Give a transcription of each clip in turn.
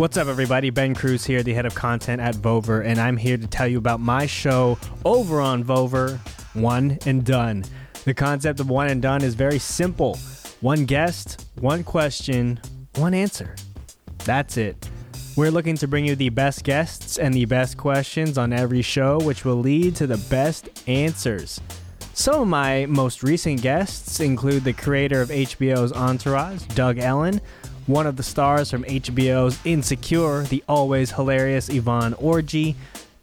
What's up, everybody? Ben Cruz here, the head of content at Vover, and I'm here to tell you about my show over on Vover, One and Done. The concept of One and Done is very simple one guest, one question, one answer. That's it. We're looking to bring you the best guests and the best questions on every show, which will lead to the best answers. Some of my most recent guests include the creator of HBO's Entourage, Doug Ellin, one of the stars from HBO's Insecure, the always hilarious Yvonne Orji,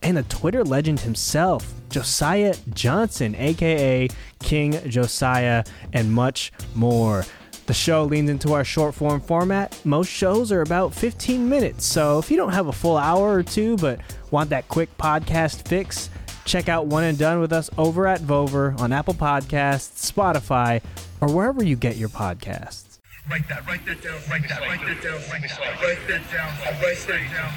and a Twitter legend himself, Josiah Johnson, aka King Josiah, and much more. The show leans into our short form format. Most shows are about 15 minutes, so if you don't have a full hour or two but want that quick podcast fix, check out One and Done with us over at Vover on Apple Podcasts, Spotify, or wherever you get your podcasts. Write that, write that down, write that, write that down, write that, write that down, write that down.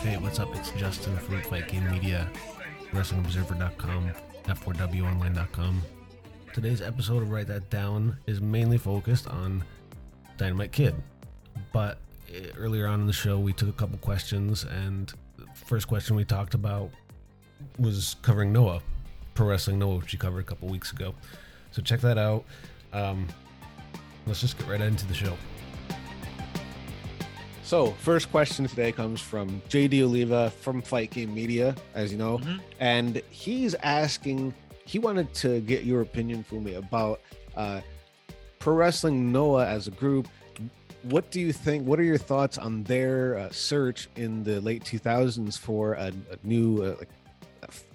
Hey, what's up? It's Justin from Fight Game Media, WrestlingObserver.com, F4WOnline.com. Today's episode of Write That Down is mainly focused on Dynamite Kid. But eh, earlier on in the show, we took a couple questions, and the first question we talked about was covering Noah, Pro Wrestling Noah, which we covered a couple weeks ago. So check that out. Um, let's just get right into the show. So, first question today comes from JD Oliva from Fight Game Media, as you know, and he's asking, he wanted to get your opinion, for me about uh, Pro Wrestling Noah as a group. What do you think? What are your thoughts on their uh, search in the late 2000s for a, a new uh, like a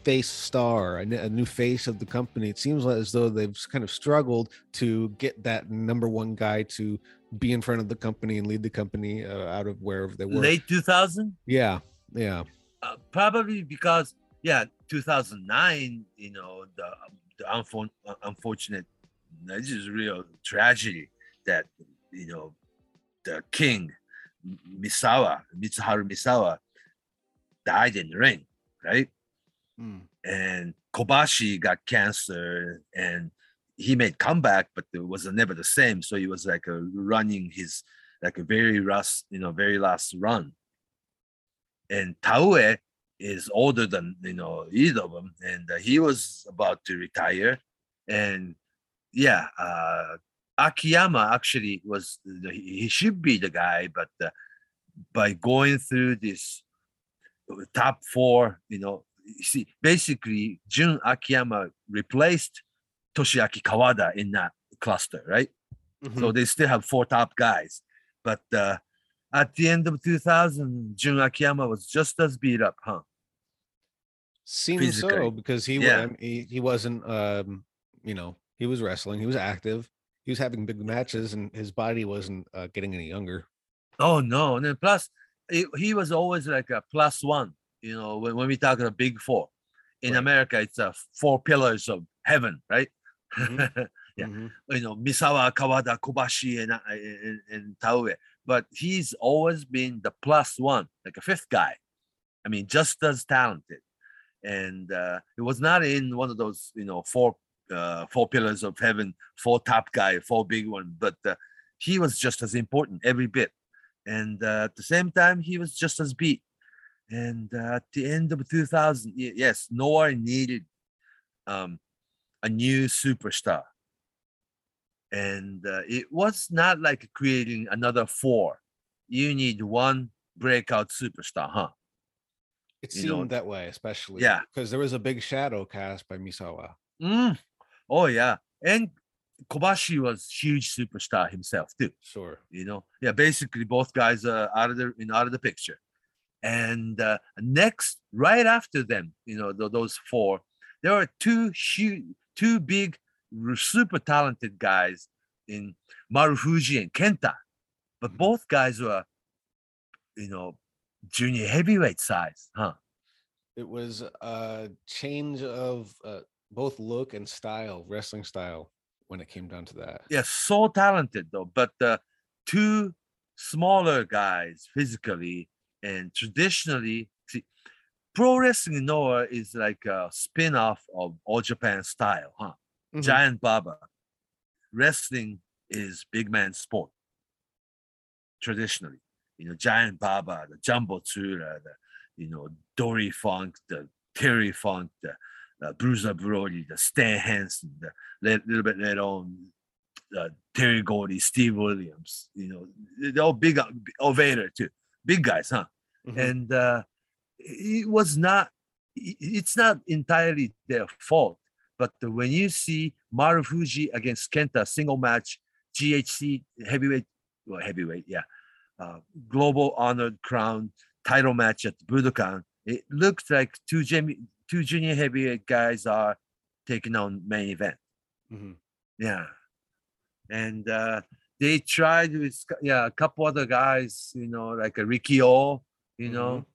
face star, a new face of the company? It seems like as though they've kind of struggled to get that number one guy to be in front of the company and lead the company uh, out of wherever they were. late 2000 Yeah, yeah, uh, probably because yeah 2009 you know the the unfor- uh, unfortunate this is real tragedy that you know the king misawa mitsuharu misawa died in the ring right Mm. and kobashi got cancer and he made comeback but it was never the same so he was like a running his like a very last you know very last run and Taue is older than you know either of them, and uh, he was about to retire. And yeah, uh, Akiyama actually was the, he should be the guy, but uh, by going through this top four, you know, you see, basically Jun Akiyama replaced Toshiaki Kawada in that cluster, right? Mm-hmm. So they still have four top guys. But uh, at the end of 2000, Jun Akiyama was just as beat up, huh? seems so physically. because he, Yeah. Mean, he he wasn't um you know he was wrestling, he was active, he was having big matches, and his body wasn't uh, getting any younger. Oh no! And then plus, he was always like a plus one. You know, when, when we talk about big four, in Right. America, it's uh, four pillars of heaven, right? Mhm. Yeah. Mhm. you know, Misawa, Kawada, Kobashi, and, uh, and and Taue. But he's always been the plus one, like a fifth guy. I mean, just as talented. And uh, it was not in one of those, you know, four uh, four pillars of heaven, four top guy, four big one. But uh, he was just as important every bit. And uh, at the same time, he was just as beat. And uh, at the end of 2000, y- yes, Noah needed um, a new superstar and uh, it was not like creating another four. You need one breakout superstar, huh? It You seemed know, that way, especially yeah. because there was a big shadow cast by Misawa. Mm. Oh yeah, and Kobashi was huge superstar himself too. Sure. You know, yeah. Basically, both guys are out of the know, out of the picture. And uh, next, right after them, you know, th- those four, there were two huge, two big, super talented guys in Marufuji and Kenta, but Mhm. both guys were, you know, junior heavyweight size, huh? It was a change of uh, both look and style, wrestling style, when it came down to that. yeah, so talented though, but uh, two smaller guys physically and traditionally. See, pro wrestling Noah is like a spin-off of All Japan style, huh? Mhm. Giant Baba. wrestling is big man sport traditionally. You know, Giant Baba, the Jumbo Tsuruta, the you know Dory Funk, the Terry Funk, the uh, Bruiser Brody, the Stan Hansen, the li- little bit later on, uh, Terry Gordy, Steve Williams. You know, they're all big. Oh, Vader too, big guys, huh? Mhm. and uh, it was not. It's not entirely their fault but when you see marufuji against kenta single match ghc heavyweight well heavyweight yeah uh, global honored crown title match at budokan it looked like two junior, two junior heavyweight guys are taking on main event Mhm. yeah. And uh, they tried with yeah a couple other guys, you know, like a Ricky O, you know,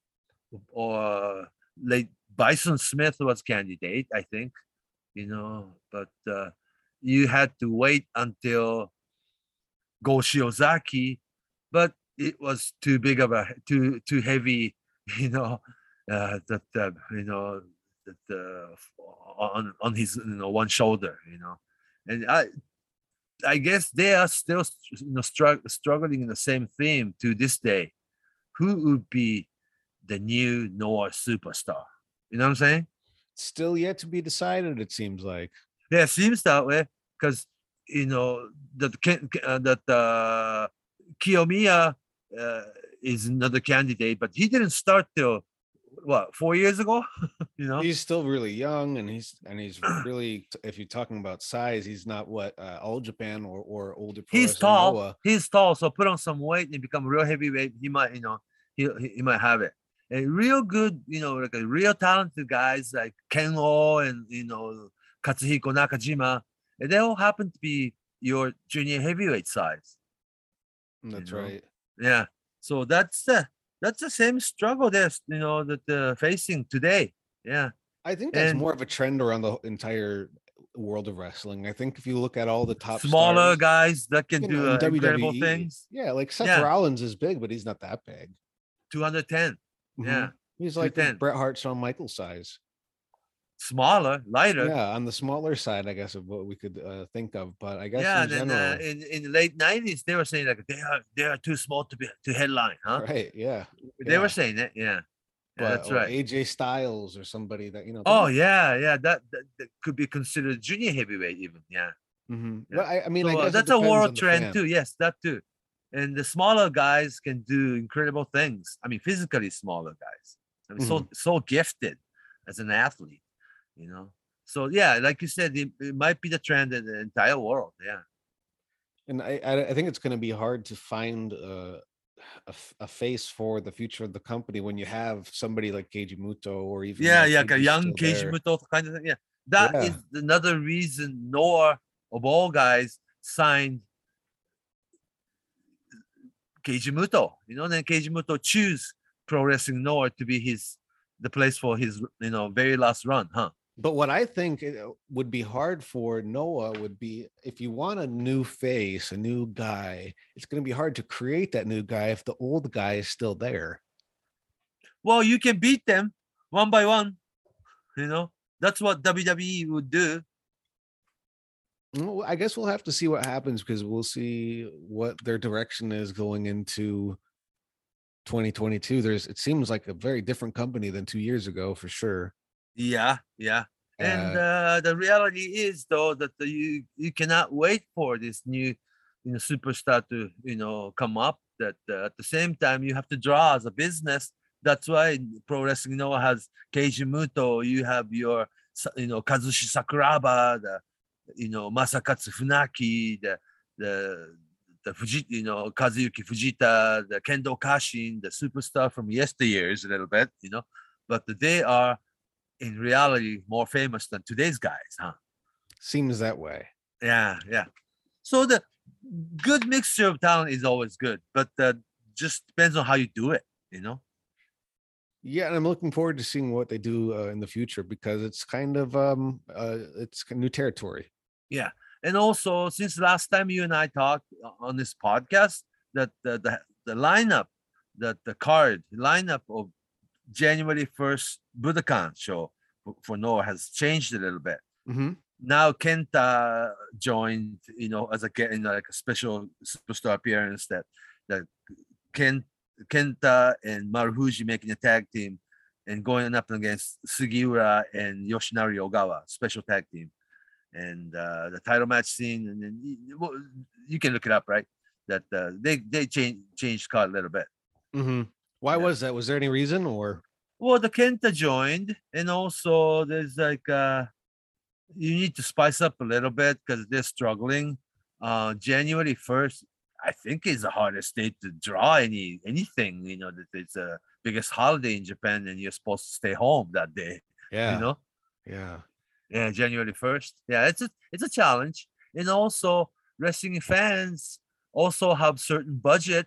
or late Bison Smith was candidate, I think, you know, but uh, you had to wait until Go Shiozaki, but it was too big of a too too heavy, you know, uh, that uh, you know that uh, on on his you know one shoulder, you know, and I I guess they are still you know strugg- struggling in the same theme to this day. Who would be the new Noah superstar? You know what I'm saying? Still yet to be decided. It seems like. Yeah, it seems that way because you know that uh, that uh, Kiyomiya uh, is another candidate, but he didn't start till what four years ago. you know, He's still really young, and he's and he's really. If you're talking about size, he's not what uh, All Japan or or older. He's tall. Noah. He's tall, so put on some weight and become real heavyweight. He might, you know, he he, might have it. And real good, you know, like a real talented guys like Kenoh and you know Katsuhiko Nakajima, and they all happen to be your junior heavyweight size. That's know? right. Yeah. So that's the that's the same struggle there's you know that they're facing today. Yeah. I think that's And- more of a trend around the entire world of wrestling. I think if you look at all the top Smaller stars, guys that can you do know, in uh, incredible WWE, things. Yeah, like Seth Yeah. Rollins is big, but he's not that big. 210. Mhm. Yeah. He's like the 210. Bret Hart, Shawn Michaels size. Smaller, lighter. Yeah, on the smaller side, I guess of what we could uh, think of. But I guess yeah, in then general, uh, in, in the late nineties, they were saying like they are they are too small to be to headline, huh? right? Yeah, They yeah. were saying that, yeah. yeah that's right. AJ Styles or somebody that you know. Oh yeah, yeah. That, that that could be considered junior heavyweight, even. Yeah. hmm yeah. But I, I mean, So, uh, guess that's a world trend fan. too. Yes, that too. And the smaller guys can do incredible things. I mean, physically smaller guys. I mean, so Mm-hmm. so gifted as an athlete, you know. So yeah, like you said, it, it might be the trend in the entire world. Yeah. And I, I think it's going to be hard to find uh, a face for the future of the company when you have somebody like Keiji Muto or even Yeah, like yeah, like a young Keiji there. Muto kind of thing. Yeah, that is Yeah. another reason Noah, of all guys, signed Keiji Muto. You know, then Keiji Muto choose Pro Wrestling Noah to be his the place for his you know very last run, huh? But what I think uh, would be hard for Noah would be if you want a new face, a new guy, it's going to be hard to create that new guy if the old guy is still there. Well, you can beat them one by one. You know, that's what WWE would do. Well, I guess we'll have to see what happens because we'll see what their direction is going into 2022. There's it seems like a very different company than two years ago for sure. Yeah, yeah. And Uh, uh, the reality is, though, that the, you you cannot wait for this new, you know, superstar to you know come up. That uh, at the same time you have to draw as a business. That's why Pro Wrestling Noah has Keiji Muto. You have your, you know, Kazushi Sakuraba, the, you know, Masakatsu Funaki, the the the Fuji, you know, Kazuyuki Fujita, the Kendo Kashin, the superstar from yesteryears a little bit, you know, but they are in reality more famous than today's guys, huh? seems that way. Yeah, yeah. So the good mixture of talent is always good, but uh, just depends on how you do it, you know. Yeah, and I'm looking forward to seeing what they do uh, in the future because it's kind of um uh it's new territory. Yeah, and also, since last time you and I talked on this podcast, that the the, the lineup, that the card lineup of January first Budokan show for, Noah has changed a little bit. hmm now Kenta joined, you know, as a ge- you know, like a special superstar appearance that that Ken Kenta and Marufuji making a tag team and going up against Sugiura and Yoshinari Ogawa, special tag team. And uh, the title match scene, and then you, well, you can look it up, right? That uh, they they change changed card a little bit. hmm Why Yeah. was that? Was there any reason or? Well, the Kenta joined, and also there's like uh you need to spice up a little bit because they're struggling. Uh January 1st, I think is the hardest date to draw any anything, you know, that it's the biggest holiday in Japan and you're supposed to stay home that day, Yeah. you know? Yeah. Yeah, January 1st. Yeah, it's a it's a challenge. And also wrestling fans also have certain budget.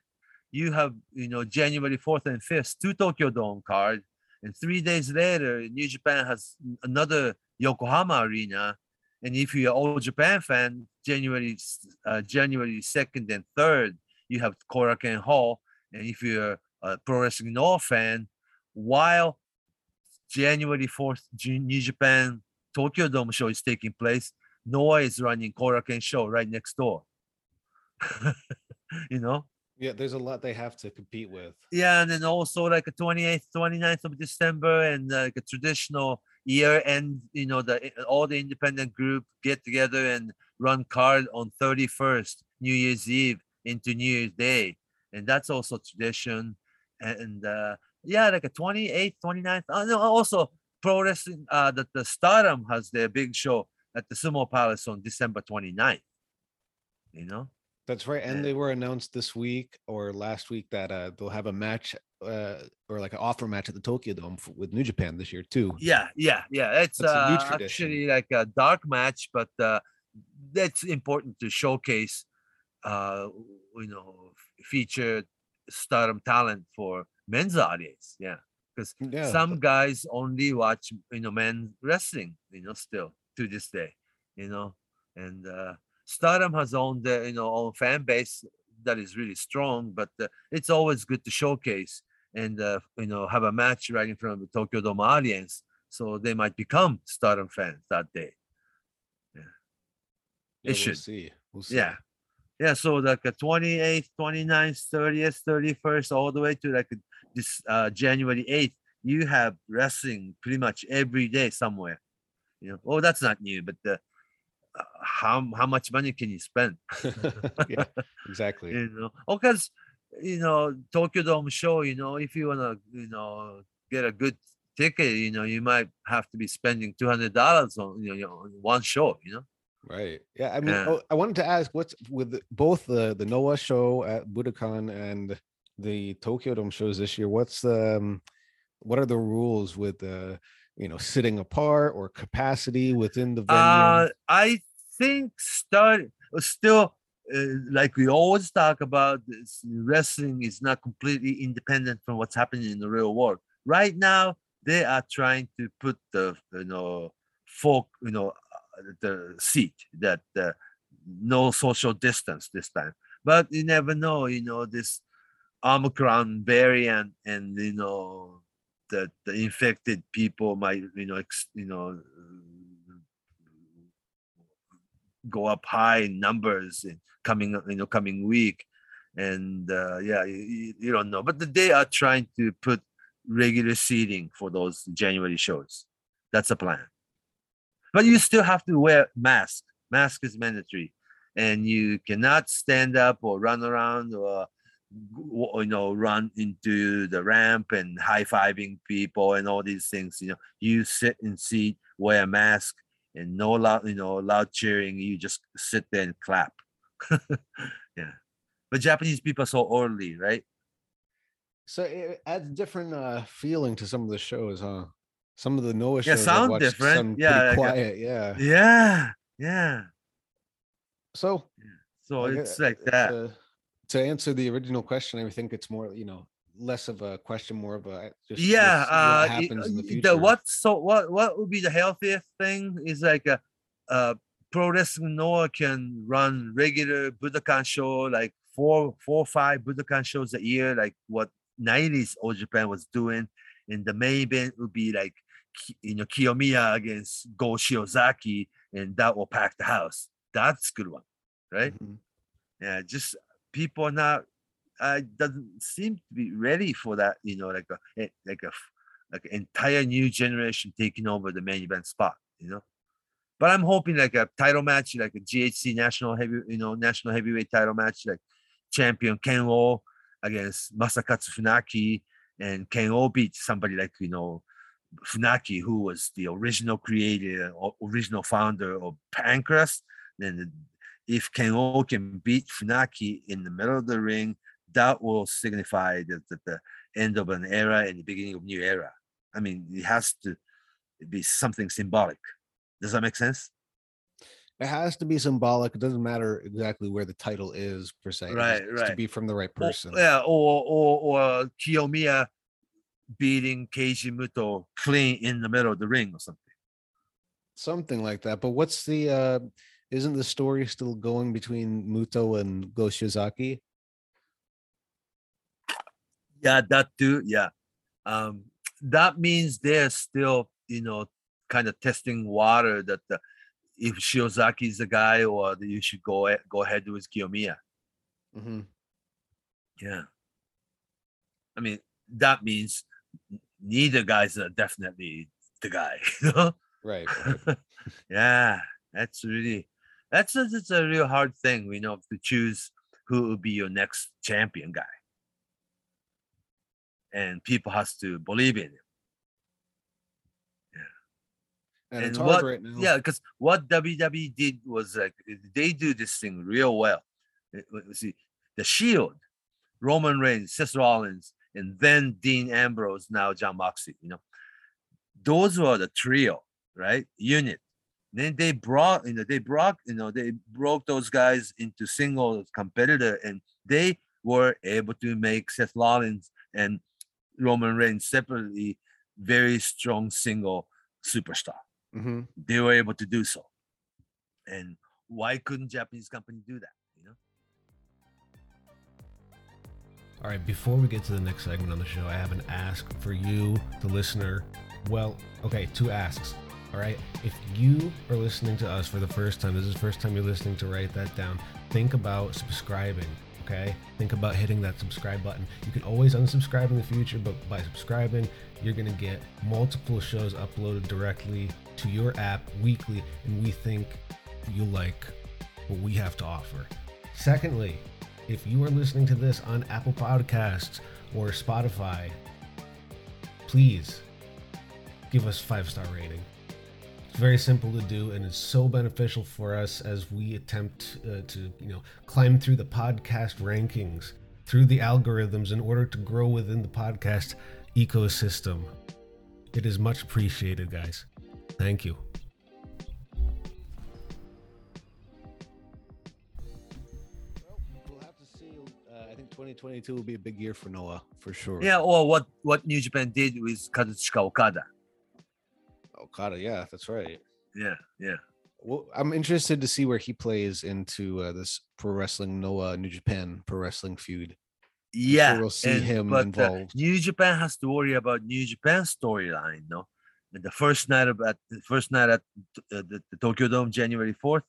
You have, you know, January 4th and 5th, two Tokyo Dome card. And three days later, New Japan has another Yokohama arena. And if you're All Japan fan, January uh, January 2nd and 3rd, you have Korakuen Hall. And if you're a Pro Wrestling Noah fan, while January 4th, New Japan Tokyo Dome show is taking place, Noah is running Korakuen show right next door. you know? Yeah. There's a lot they have to compete with. Yeah, and then also like a 28th, 29th of December and like a traditional year end, you know, the all the independent group get together and run card on 31st, New Year's Eve into New Year's Day. And that's also tradition. And uh yeah, like a 28th, 29th. Oh, no, also pro wrestling uh the, the stardom has their big show at the Sumo Palace on December 29th. You know? That's right. And they were announced this week or last week that uh, they'll have a match uh, or like an offer match at the Tokyo Dome with New Japan this year too. Yeah, yeah, yeah. It's uh, actually like a dark match, but uh, that's important to showcase, uh, you know, feature stardom talent for men's audience. Yeah, because Yeah. some guys only watch, you know, men wrestling. You know, still to this day, you know, and uh, stardom has owned the you know own fan base that is really strong. But uh, it's always good to showcase and uh, you know have a match right in front of the Tokyo Dome audience, so they might become Stardom fans that day. yeah, it we'll should. see. We'll see. Yeah, yeah. So like a 28th, 29th, 30th, 31st, all the way to like this uh, January 8th, you have wrestling pretty much every day somewhere. You know, oh, that's not new, but the uh, how how much money can you spend? yeah. Exactly. you know oh because you know tokyo dome show you know if you want to you know get a good ticket you know you might have to be spending $200 on you know, on one show you know Right. Yeah. I mean, Yeah. oh, I wanted to ask what's with both the the Noah show at Budokan and the Tokyo Dome shows this year. What's the um, what are the rules with uh you know sitting apart or capacity within the venue? uh i think start uh, still uh, like we always talk about this wrestling is not completely independent from what's happening in the real world right now they are trying to put the you know folk you know uh, the seat that uh, no social distance this time but you never know you know this omicron variant and you know that the infected people might you know ex, you know go up high in numbers in coming you know coming week. And uh, yeah you, you- don't know. But the- they are trying to put regular seating for those january shows. That's a plan. But you still have to wear mask. Mask is mandatory. And you cannot stand up or run around or you know run into the ramp and high-fiving people and all these things you know you sit in seat wear a mask and no loud you know loud cheering you just sit there and clap yeah but japanese people are so orderly right So it adds different uh feeling to some of the shows, huh? Some of the Noah Yeah, shows sound different. Yeah, like, uh, quiet. Yeah. yeah yeah So so like, it's uh, like that To, to answer the original question, I think it's more, you know, less of a question, more of a just yeah uh what y- happens in the y- future. what so what what would be the healthiest thing is like a uh pro wrestling noah can run regular budokan show like four four or five budokan shows a year like what 90s old japan was doing and the main event would be like you know kiyomiya against go shiozaki and that will pack the house. That's good one, right? Mhm. Yeah, just people are not uh doesn't seem to be ready for that, you know, like a eh, like a like an entire new generation taking over the main event spot, you know. But I'm hoping like a title match, like a GHC national heavy, you know, national heavyweight title match, like champion Kenoh against Masakatsu Funaki, and Kenoh beat somebody like you know Funaki, who was the original creator, or original founder of Pancrase. Then the- if Kenoh can beat Funaki in the middle of the ring, that will signify the, the, the end of an era and the beginning of new era. I mean, it has to be something symbolic. Does that make sense? It has to be symbolic. It doesn't matter exactly where the title is per se. Right, just to be from the right Or- person. yeah, or or or Kiyomiya beating Keiji Muto clean in the middle of the ring or something. Something like that. But what's the uh isn't the story still going between Muto and Go Shiozaki? Yeah, that too. Yeah. Um, that means they're still, you know, kind of testing water that the, if Shiozaki is the guy or that you should go go ahead with Kiyomiya. Mm-hmm. Yeah. I mean, that means neither guys are definitely the guy, you know? Right. yeah, that's really that's a, that's a real hard thing, you know, to choose who will be your next champion guy. And people has to believe in him. And, it's And hard what- right now. Yeah, because what WWE did was like they do this thing real well. Uh, uh, See, the Shield, Roman Reigns, Seth Rollins, and then Dean Ambrose, now Jon Moxley. You know, those were the trio, right? Unit. Then they brought, you know, they brought, you know, they broke those guys into single competitor, and they were able to make Seth Rollins and Roman Reigns separately very strong single superstar hmm they were able to do so. And why couldn't Japanese company do that? You know? All right, before we get to the next segment on the show, I have an ask for you, the listener. Well, okay, two asks. All right, if you are listening to us for the first time, this is the first time you're listening to write that down, think about subscribing. Okay, think about hitting that subscribe button. You can always unsubscribe in the future, but by subscribing, you're gonna get multiple shows uploaded directly to your app weekly, and we think you like what we have to offer. Secondly, if you are listening to this on Apple Podcasts or Spotify, please give us five star rating. It's very simple to do, and it's so beneficial for us as we attempt uh, to, you know, climb through the podcast rankings, through the algorithms, in order to grow within the podcast ecosystem. It is much appreciated, guys. Thank you. We'll have to see. Uh, I think 2022 will be a big year for Noah for sure. Yeah, or what what New Japan did with Kazuchika Okada. Okada. Yeah, that's right. Yeah, yeah. Well, I'm interested to see where he plays into uh, this pro wrestling Noah New Japan pro wrestling feud. Yeah, we'll see and- him but, uh, involved. New Japan has to worry about New Japan storyline, no? And the first night of at the first night at uh, the, the Tokyo Dome, January fourth,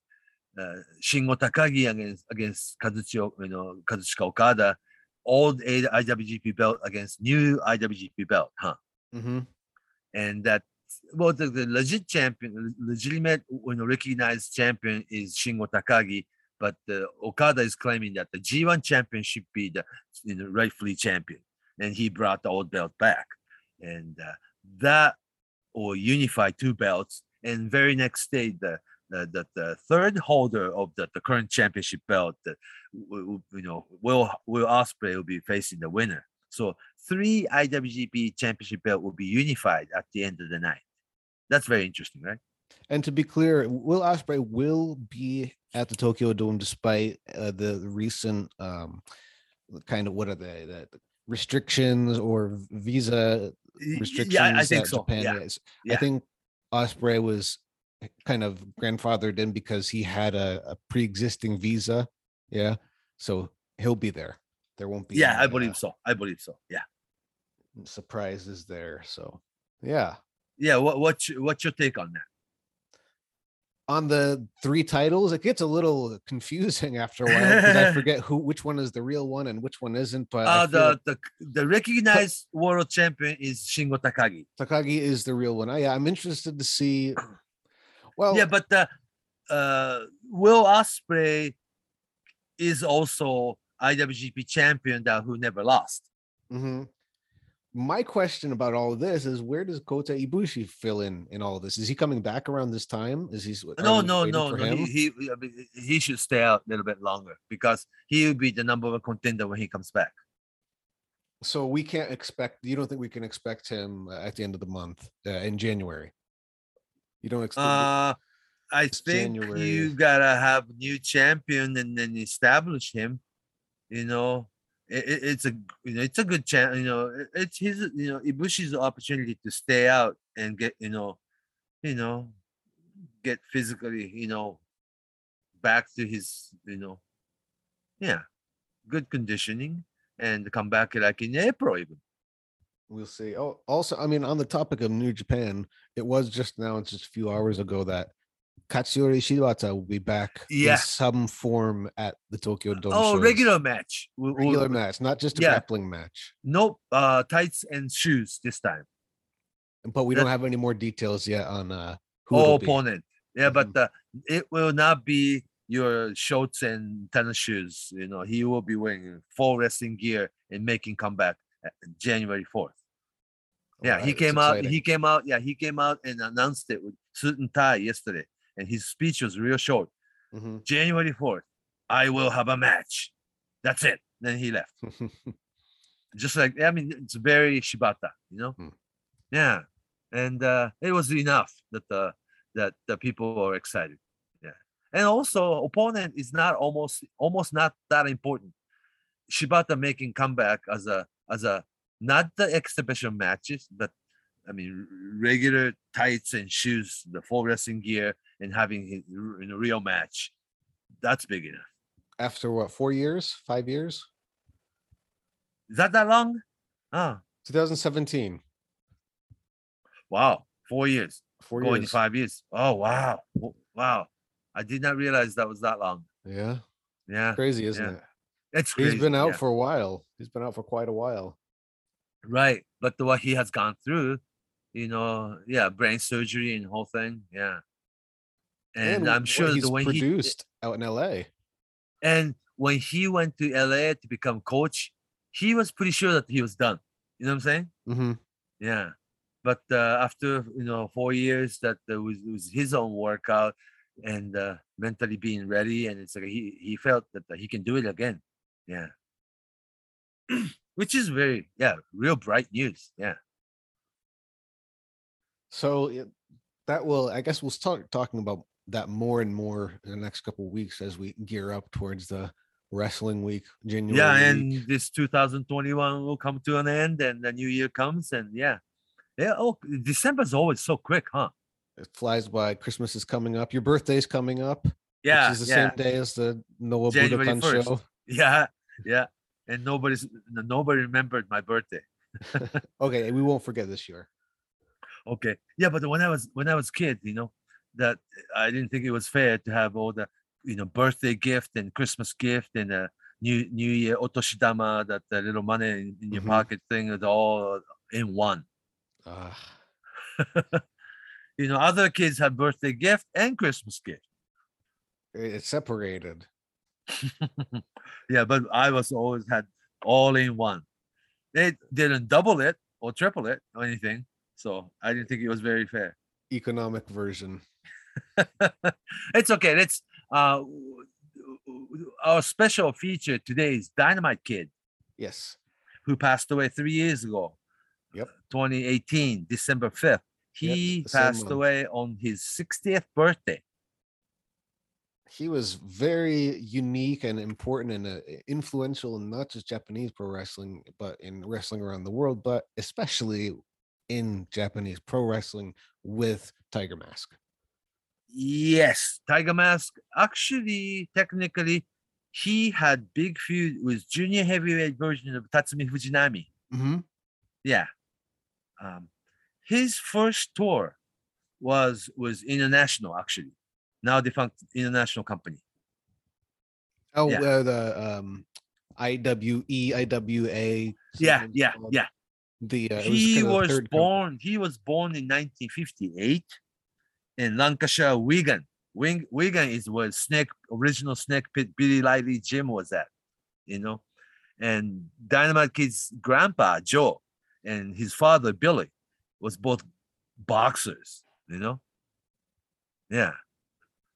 uh, Shingo Takagi against against Kazuchika, you know, Kazuchika Okada, old IWGP belt against new IWGP belt, huh? Mm-hmm. and that well the, the legit champion legitimate you know recognized champion is shingo takagi but uh, okada is claiming that the g1 champion should be the you know rightfully champion and he brought the old belt back. And uh, that will unify two belts and very next day the the, the, the third holder of the, the current championship belt the, you know will will ospreay will be facing the winner so three IWGP championship belt will be unified at the end of the night. That's very interesting, right? And to be clear, Will Ospreay will be at the Tokyo Dome despite uh, the recent um, kind of what are they the the restrictions or visa restrictions Yeah, I think that so. Japan yeah. is. I think Ospreay was kind of grandfathered in because he had a, a pre-existing visa. Yeah, so he'll be there. There won't be yeah, I believe uh, so. I believe so. Yeah. surprises there. So yeah, Yeah. What what's your- what's your take on that? on the three titles, it gets a little confusing after a while because I forget who which one is the real one and which one isn't. But Uh, the, like the the recognized world champion is Shingo Takagi. Takagi is the real one. I, yeah, I'm interested to see. Well, yeah, but the uh, Will Ospreay is also IWGP champion that who never lost. mhm. my question about all of this is where does Kota Ibushi fill in in all this? Is he coming back around this time? Is he? No, no, no, no. He he, he should stay out a little bit longer because he will be the number one contender when he comes back. So we can't expect. You don't think we can expect him uh, at the end of the month uh, in January? You don't expect. Uh, I think January. you gotta have new champion and then establish him. You know, it, it- it's a you know it's a good chance. You know, it- it's his you know Ibushi's opportunity to stay out and get you know, you know, get physically you know, back to his you know, yeah, good conditioning and come back like in April even. We'll see. Oh, also, I mean, on the topic of New Japan, it was just now, it's just a few hours ago that Katsuyori Shibata will be back Yeah. in some form at the Tokyo Dome. Oh, shows. regular match. Regular match, not just a Yeah. grappling match. Nope, uh, tights and shoes this time. But we don't have any more details yet on uh who oh it'll be. opponent yeah but uh, it will not be your shorts and tennis shoes you know he will be wearing full wrestling gear and making comeback january 4th yeah Alright, he came out he came out yeah he came out and announced it with suit and tie yesterday and his speech was real short Mhm. january 4th i will have a match that's it then he left just like I mean, it's very Shibata, you know. Hmm. Yeah, and uh, it was enough that the that the people were excited. Yeah, and also opponent is not almost almost not that important. Shibata making comeback as a as a not the exhibition matches, but I mean regular tights and shoes, the full wrestling gear, and having his in a real match. That's big enough. After what, four years, five years? Is that that long? Oh, 2017. wow, four years. Four going years. five years. Oh wow, wow! I did not realize that was that long. Yeah. Yeah, Crazy, isn't yeah. it? it's He's crazy. been out yeah. for a while. He's been out for quite a while. right, but the, what he has gone through, you know, yeah, brain surgery and whole thing, yeah. And, I'm sure he's the he produced out in LA. and when he went to LA to become coach, he was pretty sure that he was done. You know what I'm saying? hmm Yeah. But uh, after you know four years, that there was, it was his own workout and uh, mentally being ready, and it's like he he felt that uh, he can do it again. Yeah. Which is very yeah, real bright news. Yeah. So that will, I guess, we'll start talking about that more and more in the next couple of weeks as we gear up towards the wrestling week, January. yeah, week. and this 2021 will come to an end, and the new year comes, and yeah, yeah. Oh, December's always so quick, huh? it flies by. Christmas is coming up. Your birthday's coming up. Yeah, which is the yeah. same day as the Noah January Budokan 1st. show. Yeah, yeah. And nobody's nobody remembered my birthday. Okay, we won't forget this year. Okay. Yeah, but when I was when I was kid, you know, that I didn't think it was fair to have all the you know birthday gift and Christmas gift and a new New Year otoshidama, that the little money in, in your Mhm. pocket thing is all in one. Ah, you know, other kids have birthday gift and Christmas gift. it's separated. yeah, but I was always had all in one. They didn't double it or triple it or anything. So I didn't think it was very fair. Economic version. it's okay. Let's uh our special feature today is Dynamite Kid, Yes. who passed away three years ago. Yep. 2018, December 5th. He same passed away on his 60th birthday. he was very unique and important and uh, influential in not just Japanese pro wrestling, but in wrestling around the world, but especially in Japanese pro wrestling with Tiger Mask. Yes, Tiger Mask. Actually, technically, he had big feud with junior heavyweight version of Tatsumi Fujinami. Mm-hmm. Yeah. Um, his first tour was was international actually. now defunct international company. Oh, Yeah. uh, the um, IWE, IWA. Yeah, yeah, called. yeah. The uh, he kinda was third company. born. He was born in 1958 in Lancashire, Wigan. Wing, Wigan is where Snake original Snake Pit Billy Riley gym was at, you know, and Dynamite Kid's grandpa Joe and his father Billy was both boxers, you know. Yeah,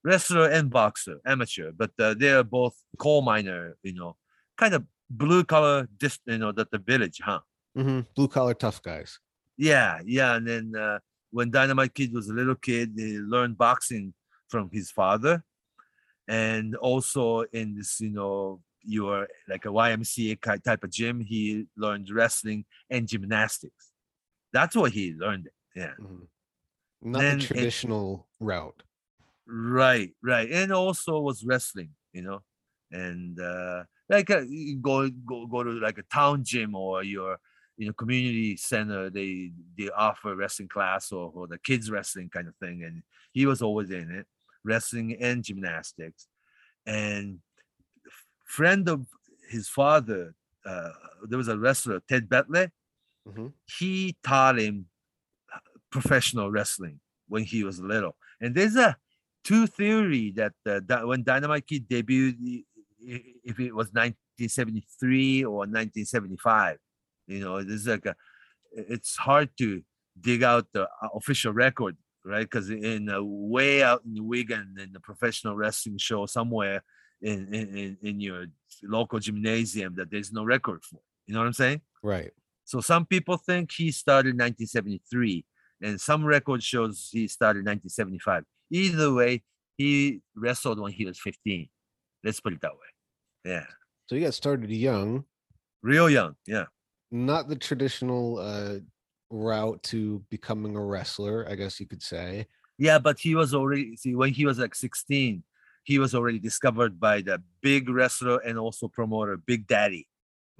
wrestler and boxer, amateur, but uh, they're both coal miner, you know, kind of blue collar, just you know, that the village, huh? Mhm, blue collar tough guys. Yeah, yeah. And then uh, when Dynamite Kid was a little kid, he learned boxing from his father. And also in this, you know, your like a YMCA type of gym, he learned wrestling and gymnastics. That's what he learned. Yeah. Mhm. Not Then the it- traditional route. Right, right. And also was wrestling, you know. And uh like uh, you go go go to like a town gym or your you know community center they they offer wrestling class or, or the kids wrestling kind of thing and he was always in it wrestling and gymnastics. And friend of his father uh there was a wrestler ted betley Mhm. he taught him uh, professional wrestling when he was little. And there's a two theory that uh, Dy- when dynamite kid debuted if it was 1973 or 1975 you know it's like a it's hard to dig out the uh, official record right because in uh, way out in wigan in the professional wrestling show somewhere in, in in in your local gymnasium that there's no record for you know what i'm saying Right. so some people think he started in 1973, and some record shows he started in 1975. Either way, he wrestled when he was 15. Let's put it that way. Yeah, So he got started young, real young. Yeah, not the traditional uh, route to becoming a wrestler, I guess you could say. yeah, but he was already see when he was like 16, he was already discovered by the big wrestler and also promoter Big Daddy.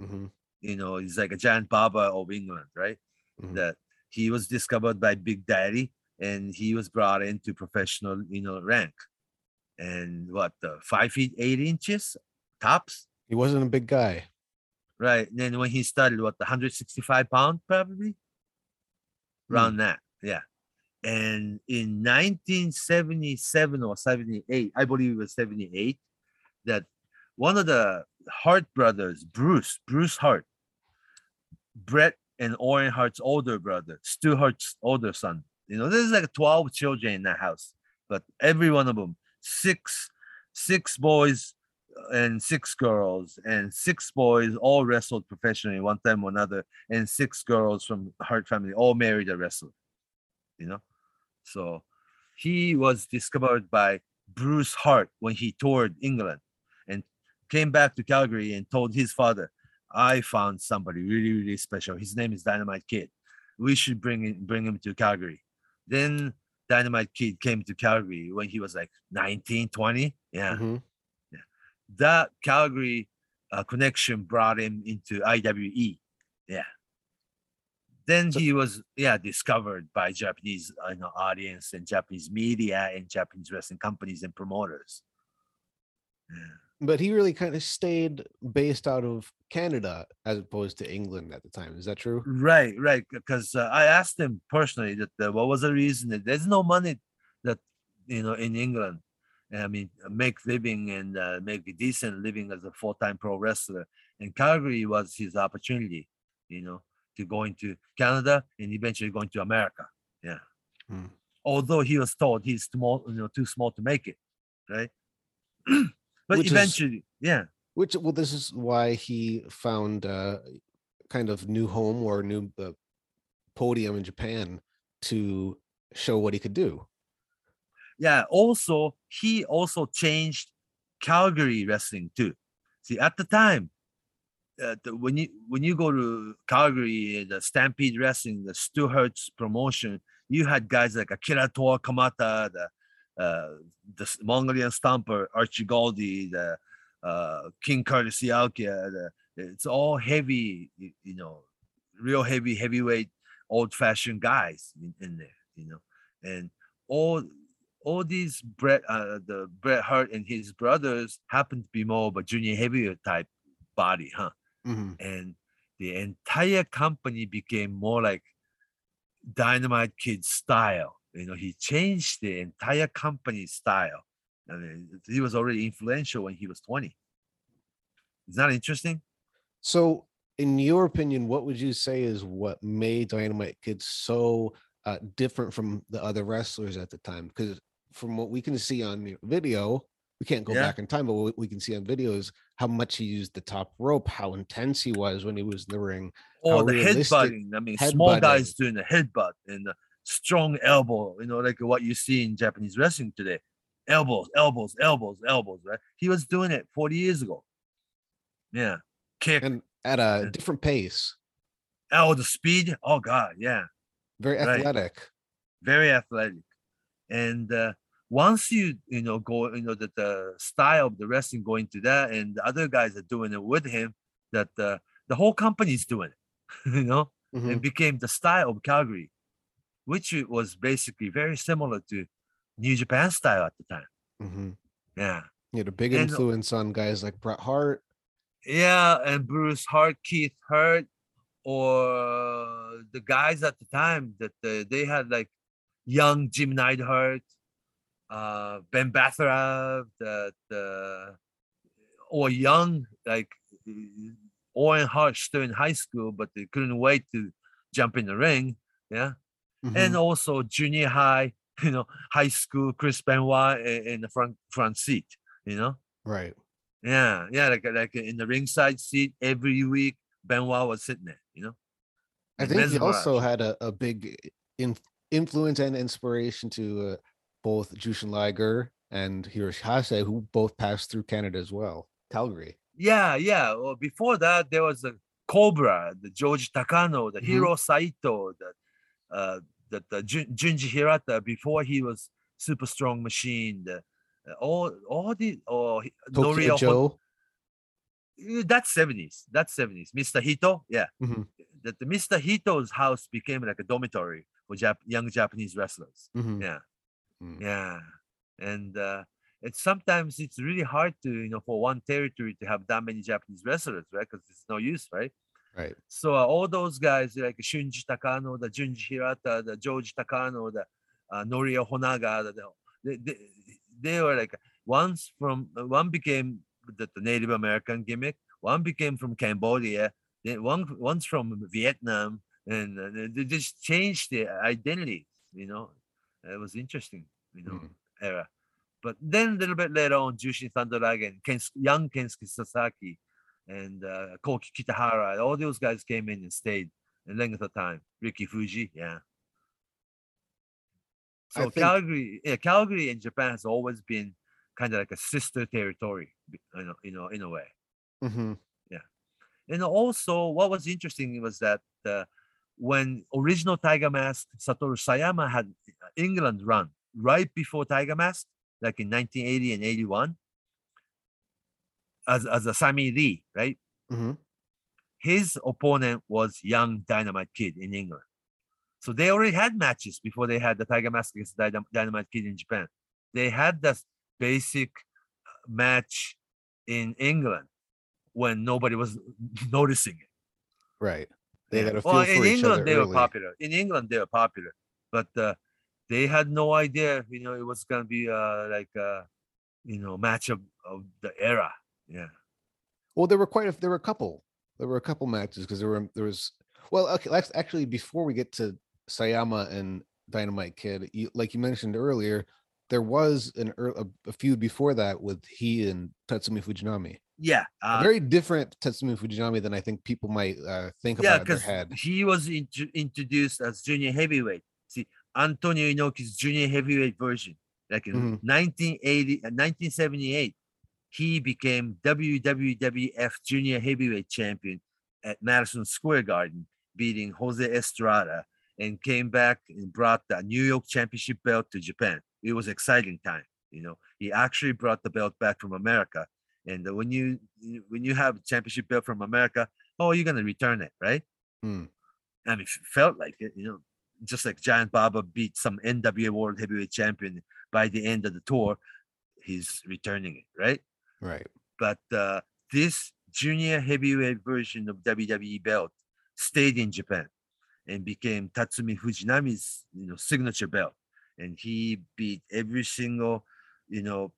Mhm, You know, he's like a giant Baba of England, right? mhm. that he was discovered by Big Daddy and he was brought into professional, you know, rank. And what the five feet eight inches tops, He wasn't a big guy. Right? And then when he started, what the 165 pound probably hmm. around that, yeah. And in 1977 or 78, I believe it was 78, that one of the Hart brothers, Bruce, Bruce Hart, Bret and Owen Hart's older brother, Stu Hart's older son. You know, there's like 12 children in that house, but every one of them, six, six boys and six girls, and six boys all wrestled professionally one time or another, and six girls from Hart family all married a wrestler. You know, so he was discovered by Bruce Hart when he toured England and came back to Calgary and told his father, I found somebody really, really special. His name is Dynamite Kid. We should bring him, bring him to Calgary. Then Dynamite Kid came to Calgary when he was like 19, 20. Yeah. Mhm. That Calgary uh, connection brought him into IWE. Yeah. Then So- he was, yeah, discovered by Japanese uh, you know, audience and Japanese media and Japanese wrestling companies and promoters. Yeah. But he really kind of stayed based out of Canada as opposed to England at the time. Is that true? Right, right. Because uh, I asked him personally that uh, what was the reason that there's no money that you know in England. I mean, uh, make living and uh, make a decent living as a full-time pro wrestler. And Calgary was his opportunity, you know, to go into Canada and eventually going to America. Yeah. Hmm. Although he was told he's small, you know, too small to make it, right? but Which is- eventually, yeah. Which, well, this is why he found uh, kind of new home or new uh, podium in Japan to show what he could do. Yeah also he also changed calgary wrestling too. See at the time uh, the, when you when you go to calgary the stampede wrestling the stu Hart's promotion you had guys like akira toa kamata the uh the mongolian stomper archie Gouldie, the uh king curtis Iaukea, it's all heavy you, you know real heavy heavyweight old fashioned guys in, in there you know. And all all these Bret, uh, the Bret Hart and his brothers happen to be more of a junior heavyweight type body, huh? Mhm. And the entire company became more like Dynamite Kid style. You know, he changed the entire company style. I mean, he was already influential when he was 20. Is that interesting? So, in your opinion, what would you say is what made Dynamite Kid so uh, different from the other wrestlers at the time? Because from what we can see on video, we can't go Yeah. back in time, but what we can see on video is how much he used the top rope, how intense he was when he was in the ring. Or the headbutting. I mean, small headbutting. guys doing the headbutt and the strong elbow, you know, like what you see in Japanese wrestling today. Elbows, elbows, elbows, elbows, right? He was doing it 40 years ago. Yeah. Kick. And at a different pace, oh, the speed. Oh, God. Yeah. very Right. athletic. very athletic and uh, once you you know go you know that the style of the wrestling going to that and the other guys are doing it with him that uh, the whole company's doing it you know Mhm. and became the style of calgary which was basically very similar to new japan style at the time Mhm. yeah He had a big And- influence on guys like Bret Hart. yeah and bruce hart keith hart or the guys at the time that uh, they had like young jim neidhart uh ben Bassarab, that uh, or young like uh, owen hart still in high school but they couldn't wait to jump in the ring yeah and Mhm. also junior high you know high school chris benoit in, in the front front seat you know right. yeah, yeah, like like in the ringside seat every week, Benoit was sitting there, you know. I and think he also had a, a big in, influence and inspiration to uh, both Jushin Liger and Hiroshi Hase, who both passed through Canada as well. Calgary. Yeah, yeah. Well, before that, there was a Cobra, the George Takano, the Mhm. Hiro Saito, the uh, the, the Jun- Junji Hirata before he was Super Strong Machine. The uh, all all the or he- Tokyo Hon- Joe. Uh, That's seventies. That's seventies. Mr. Hito, yeah. Mhm. That the Mr. Hito's house became like a dormitory for Jap- young Japanese wrestlers. Mhm. Yeah. Mm. Yeah. And uh it's sometimes it's really hard to, you know, for one territory to have that many Japanese wrestlers, right? Because it's no use, right? Right. So uh, all those guys like Shunji Takano, the Junji Hirata, the George Takano, the uh, Norio Honaga, the, they, they, they were like once from uh, one became the, the Native American gimmick, one became from Cambodia, then one one's from Vietnam, and uh, they- they just changed their identity, You know, it was interesting. You know, Mm. era. But then a little bit later on, Jushin Thunder Liger, Kens, young Kensuke Sasaki, and uh, Koki Kitahara, all those guys came in and stayed a length of time. Ricky Fuji, yeah. So think- Calgary, yeah, Calgary in Japan has always been kind of like a sister territory, you know, you know, in a way. Mhm. And also, what was interesting was that uh, when original Tiger Mask Satoru Sayama had uh, England run right before Tiger Mask, like in 1980 and 81, as as a Sammy Lee, right? Mhm. His opponent was young Dynamite Kid in England. So they already had matches before they had the Tiger Mask against Dynamite Kid in Japan. They had this basic uh, match in England when nobody was noticing it. Right. They got a feel well, for in each England other they were popular. In England they were popular, but uh, they had no idea, you know, it was gonna be uh, like uh, you know match of, of the era. Yeah. Well, there were quite a there were a couple. There were a couple matches because there were there was well, okay, let's actually before we get to Sayama and Dynamite Kid, you, like you mentioned earlier, there was an a, a feud before that with he and Tatsumi Fujinami. Yeah. a Uh, very different Tatsumi Fujinami than I think people might uh, think yeah, about in their head. he was intro- introduced as junior heavyweight. See, Antonio Inoki's junior heavyweight version. Like in Mhm. 1980, uh, 1978, he became WWF junior heavyweight champion at Madison Square Garden, beating Jose Estrada, and came back and brought the New York Championship belt to Japan. It was exciting time. You know, he actually brought the belt back from America. And when you when you have a championship belt from America, oh, you're gonna return it, right? Hmm. I mean, felt like it, you know, just like Giant Baba beat some NWA World Heavyweight Champion, by the end of the tour, he's returning it, right? Right. But uh, this junior heavyweight version of WWE belt stayed in Japan and became Tatsumi Fujinami's you know signature belt, and he beat every single you know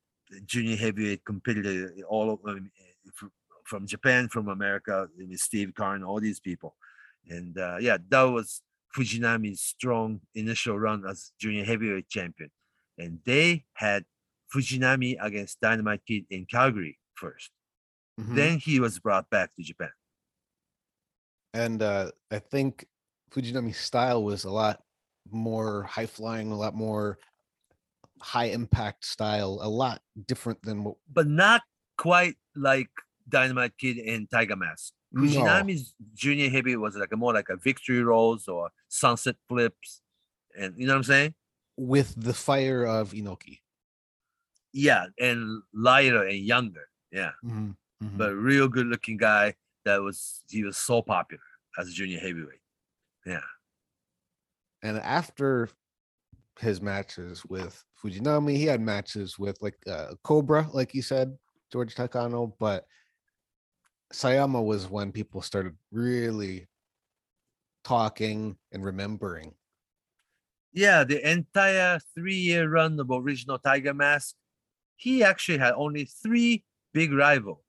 junior heavyweight competitor all of um, fr- from Japan, from America, Steve Keirn, all these people, and uh, yeah, that was Fujinami's strong initial run as junior heavyweight champion, and they had Fujinami against Dynamite Kid in Calgary 1st Mhm. Then he was brought back to Japan. and uh, I think Fujinami's style was a lot more high flying, a lot more high impact style, a lot different than what but not quite like Dynamite Kid and Tiger Mask. No. Junior heavy was like a more like a victory rolls or sunset flips, and you know what I'm saying? with the fire of Inoki. Yeah, and lighter and younger. Yeah, Mhm, mhm. but real good looking guy. That was he was so popular as a junior heavyweight. Yeah, and after his matches with Fujinami, he had matches with like uh, Cobra, like you said, George Takano, but Sayama was when people started really talking and remembering. yeah. The entire three year run of original Tiger Mask, he actually had only three big rival: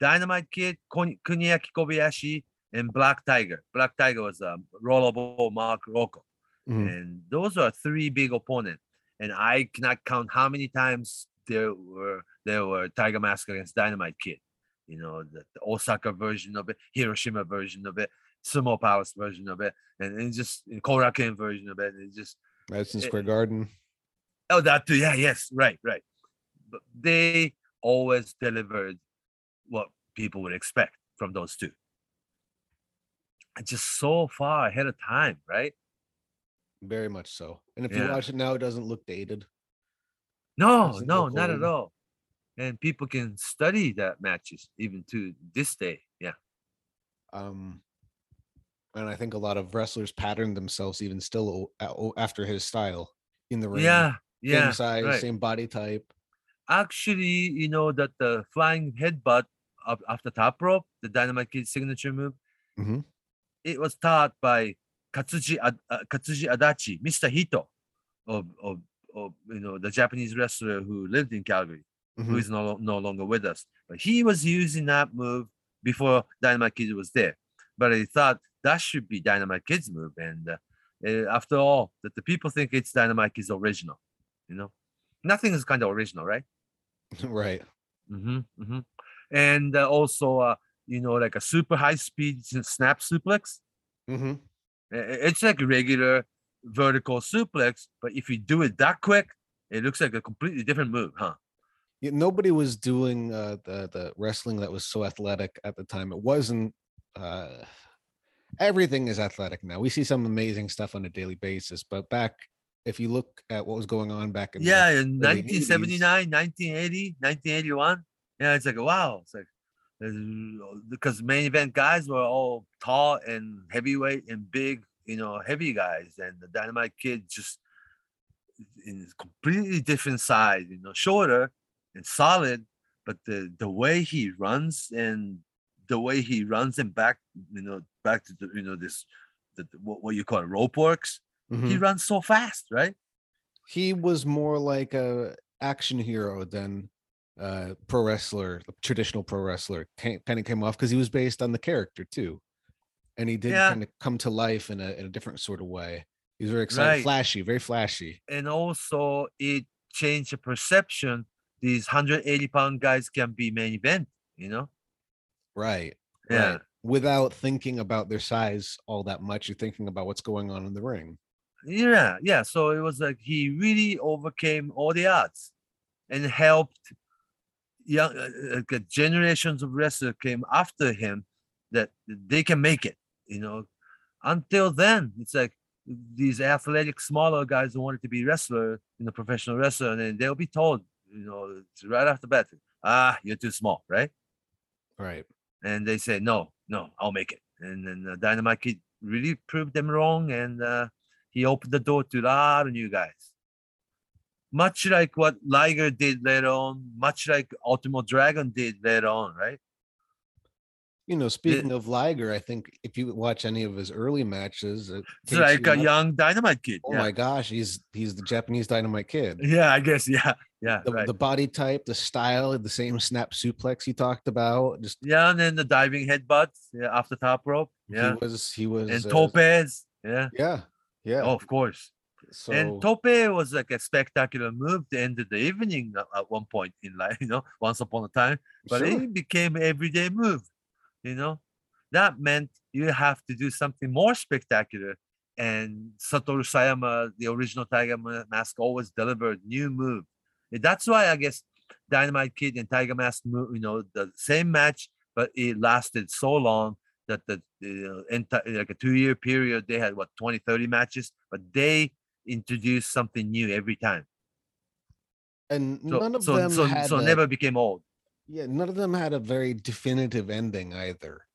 Dynamite Kid, Kuniaki Kobayashi, and Black Tiger. Black Tiger was a Rollerball Mark Rocco. Mhm. and those are three big opponents. And I cannot count how many times there were there were Tiger Mask against Dynamite Kid. You know, the, the Osaka version of it, Hiroshima version of it, Sumo Palace version of it, and, and just Korakuen version of it. It's just Madison Square Garden. oh that too. Yeah, yes, right, right. But they always delivered what people would expect from those two. Just so far ahead of time, right? Very much so. And if you watch it now, it doesn't look dated. No, no, not at all. And people can study that matches even to this day. Yeah. Um, and I think a lot of wrestlers pattern themselves even still o- a- o- after his style in the ring. Yeah. yeah, Same size, right. same body type. Actually, you know that the flying headbutt up off the top rope, the Dynamite Kid signature move, Mhm. it was taught by Katsuji Ad- uh, Katsuji Adachi, Mr. Hito, of, of of you know the Japanese wrestler who lived in Calgary. who Mhm. is no, no longer with us. But he was using that move before Dynamite Kid was there. But I thought that should be Dynamite Kid's move. And uh, uh, after all, that the people think it's Dynamite Kid's original. You know, nothing is kind of original, right? right. hmm hmm And uh, also, uh, you know, like a super high speed snap suplex. hmm I- It's like a regular vertical suplex, but if you do it that quick, it looks like a completely different move, huh? Yeah, nobody was doing uh, the the wrestling that was so athletic at the time. It wasn't. Uh, everything is athletic now. We see some amazing stuff on a daily basis, but back, if you look at what was going on back in yeah in 1979 1980 1981 yeah it's like wow it's like because main event guys were all tall and heavyweight and big you know heavy guys and the dynamite kid just in a completely different size you know shorter and solid but the the way he runs and the way he runs and back you know back to the you know this the, what, what you call it rope works Mhm. he runs so fast right he was more like a action hero than uh pro wrestler the traditional pro wrestler kind of came off because he was based on the character too and he did Yeah. kind of come to life in a, in a different sort of way he was very excited Right. flashy very flashy and also it changed the perception these 180 pound guys can be main event you know right yeah right. without thinking about their size all that much you're thinking about what's going on in the ring yeah yeah so it was like he really overcame all the odds and helped young uh, uh, uh, generations of wrestlers came after him that they can make it you know? Until then it's like these athletic smaller guys who wanted to be wrestler in a professional wrestler and then they'll be told you know right off the bat ah you're too small right? Right. And they say no no i'll make it. And then uh, dynamite kid really proved them wrong and uh, he opened the door to a lot of new guys much like what Liger did later on, much like Ultimo Dragon did later on, right? You know, speaking of Liger, I think if you watch any of his early matches, It's like a nuts. young Dynamite Kid. Oh yeah. my gosh, he's he's the Japanese Dynamite Kid. yeah, I guess. Yeah, yeah, The, right. the body type, the style, the same snap suplex you talked about. Just yeah, and then the diving headbutts yeah, off the top rope. Yeah, he was he was and uh, topes. Yeah, Yeah, yeah. oh, of course. So and tope was like a spectacular move to end the evening at- one point in life, you know, once upon a time. But sure. it became everyday move, you know. That meant you have to do something more spectacular. And Satoru Sayama, the original Tiger Mask, always delivered new move. That's why I guess Dynamite Kid and Tiger Mask, move, you know, the same match, but it lasted so long that the, the uh, entire like a two-year period they had what 20, 30 matches, but they introduced something new every time. and So none of so them so, had so a- never became old. yeah, none of them had a very definitive ending either.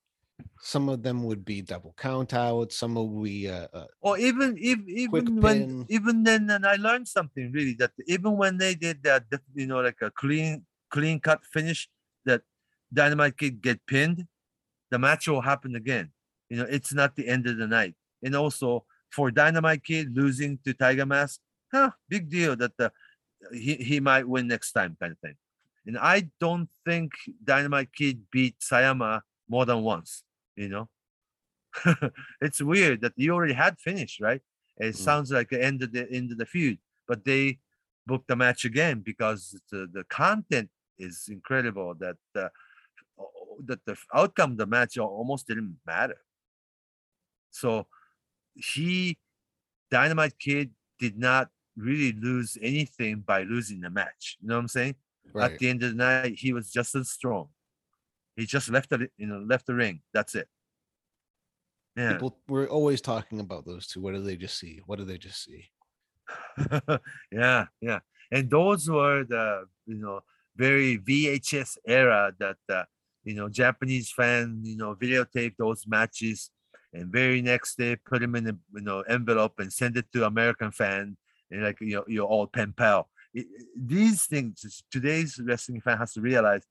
Some of them would be double count out. Some would be uh, uh, or even if, even when pin. even then and i learned something really that even when they did that you know like a clean clean cut finish that dynamite kid get pinned the match will happen again you know it's not the end of the night and also for dynamite kid losing to tiger mask huh big deal that the he, he might win next time kind of thing and i don't think dynamite kid beat sayama more than once you know it's weird that you already had finished, right? It Mm. sounds like the end of the end of the feud, but they booked the match again because the, the content is incredible. That uh, that the outcome of the match almost didn't matter. So he, Dynamite Kid, did not really lose anything by losing the match. You know what I'm saying? right. At the end of the night, he was just as strong. He just left the you know left the ring. That's it. Yeah. People we're always talking about those two. What do they just see? What do they just see? yeah, yeah. And those were the you know very VHS era that uh, you know Japanese fan you know videotape those matches, and very next day put them in a you know envelope and send it to American fan and like you know your old pen pal. It- these things today's wrestling fan has to realize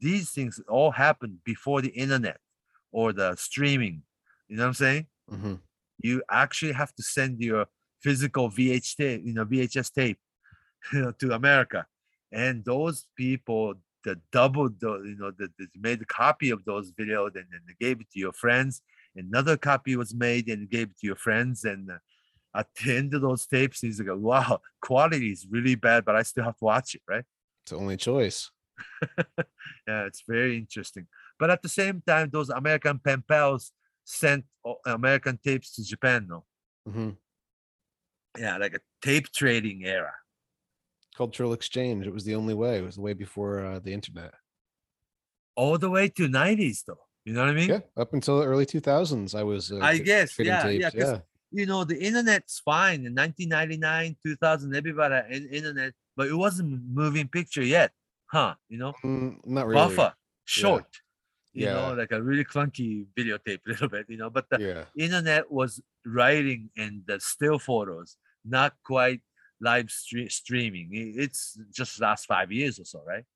these things all happened before the internet or the streaming. You know what I'm saying? Mhm. you actually have to send your physical VH tape, you know, VHS tape you know, to America. And those people that doubled the, you know, that that made a copy of those videos and then they gave it to your friends. Another copy was made and gave it to your friends. And uh, at the end of those tapes, he's like, wow, quality is really bad, but I still have to watch it, right? It's the only choice. Yeah, it's very interesting. But at the same time, those American pen pals sent American tapes to Japan, no? mm-hmm. yeah, like a tape trading era. Cultural exchange. It was the only way. It was the way before uh, the internet. All the way to 90s though. You know what I mean? Yeah, up until the early 2000s, I was. Uh, I guess, yeah, yeah. 'cause You know, the internet's fine in 1999, 2000, everybody had in- internet, but it wasn't moving picture yet. Huh? You know, Mm, not really. buffer, short. Yeah You Yeah. know, like a really clunky videotape a little bit, you know, but the Yeah. internet was writing and the still photos, not quite live stre- streaming. It's just last five years or so, right?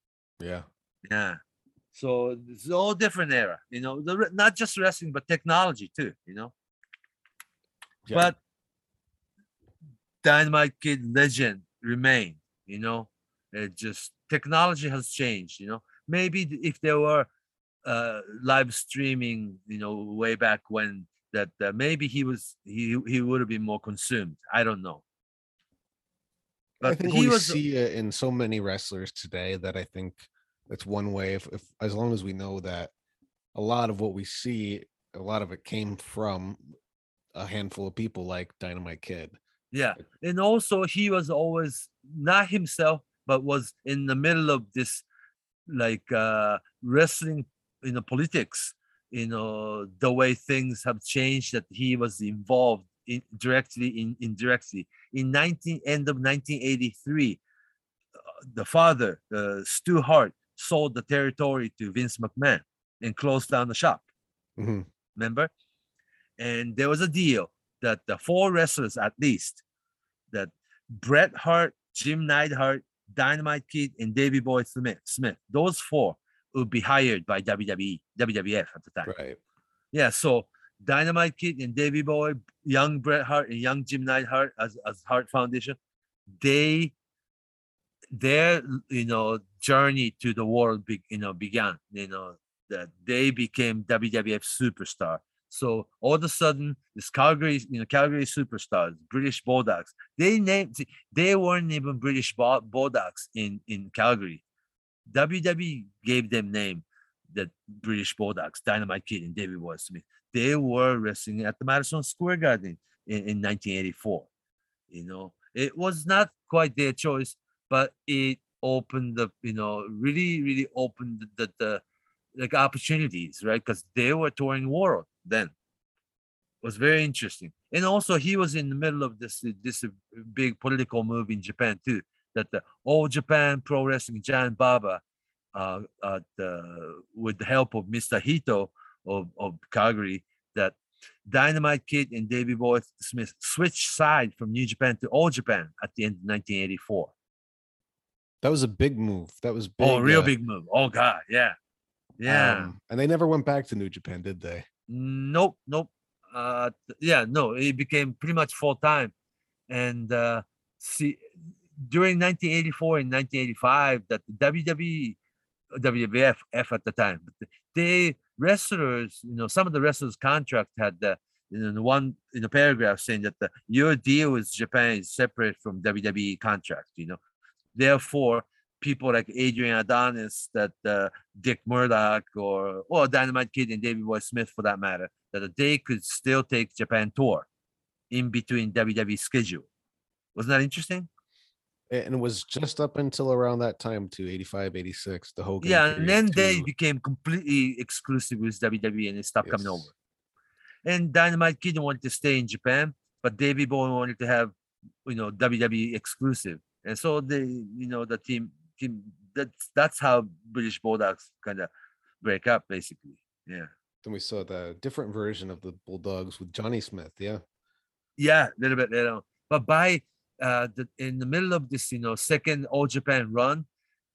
Yeah. Yeah. So it's all different era, you know, the, not just wrestling, but technology too, you know. Yeah. But Dynamite Kid legend remain, you know. It just technology has changed, you know. Maybe if there were uh live streaming, you know, way back when that uh, maybe he was he he would have been more consumed. I don't know. I think he we was see it in so many wrestlers today that I think that's one way. If, if as long as we know that a lot of what we see, a lot of it came from a handful of people like Dynamite Kid. Yeah, and also he was always not himself, but was in the middle of this like uh wrestling, you know, politics. You know, the way things have changed. That he was involved in directly, in indirectly. In nineteen end of nineteen eighty three, the father, uh, Stu Hart, sold the territory to Vince McMahon and closed down the shop Mhm. remember? And there was a deal that the four wrestlers, at least, that Bret Hart, Jim Neidhart, Dynamite Kid, and Davey Boy Smith. Smith. Those four would be hired by WWE, WWF at the time. Right. Yeah, so Dynamite Kid and Davey Boy, young Bret Hart and young Jim Neidhart as as Hart Foundation, they their you know journey to the world be, you know began. You know that they became WWF superstar. So all of a sudden, this Calgary, you know, Calgary superstars, British Bulldogs, they named they weren't even British Bulldogs in in Calgary. WWE gave them name the British Bulldogs, Dynamite Kid and David Boy Smith. They were wrestling at the Madison Square Garden in, in 1984. You know, it was not quite their choice, but it opened the, you know, really, really opened the, the like opportunities, right? Because they were touring world then. It was very interesting. And also he was in the middle of this this big political move in Japan too. That the all Japan Pro Wrestling giant Baba uh, uh, the, with the help of Mr. Hito of, of Calgary, that Dynamite Kid and Davey Boy Smith switched side from New Japan to All Japan at the end of 1984. That was a big move. That was big. oh, real uh, big move. Oh God, yeah, yeah. um, and they never went back to New Japan, did they? nope, nope. Uh, yeah, no, it became pretty much full time, and uh, see, during 1984 and 1985, that the WWE, WWF F at the time, they wrestlers, you know, some of the wrestlers' contract had the the one in the paragraph saying that the your deal with Japan is separate from WWE contract, you know. Therefore, people like Adrian Adonis, that uh, Dick Murdoch, or or Dynamite Kid and Davey Boy Smith, for that matter, that they could still take Japan tour in between WWE schedule. Wasn't that interesting? And it was just up until around that time to 85, 86, the Hogan. yeah, and then they became completely exclusive with WWE and they stopped coming over. And Dynamite Kid wanted to stay in Japan, but Davey Boy wanted to have, you know, WWE exclusive. And so they, you know, the team, team that's that's how British Bulldogs kind of break up, basically. Yeah. Then we saw the different version of the Bulldogs with Johnny Smith. Yeah. Yeah, a little bit, you know. But by uh the in the middle of this, you know, second All Japan run,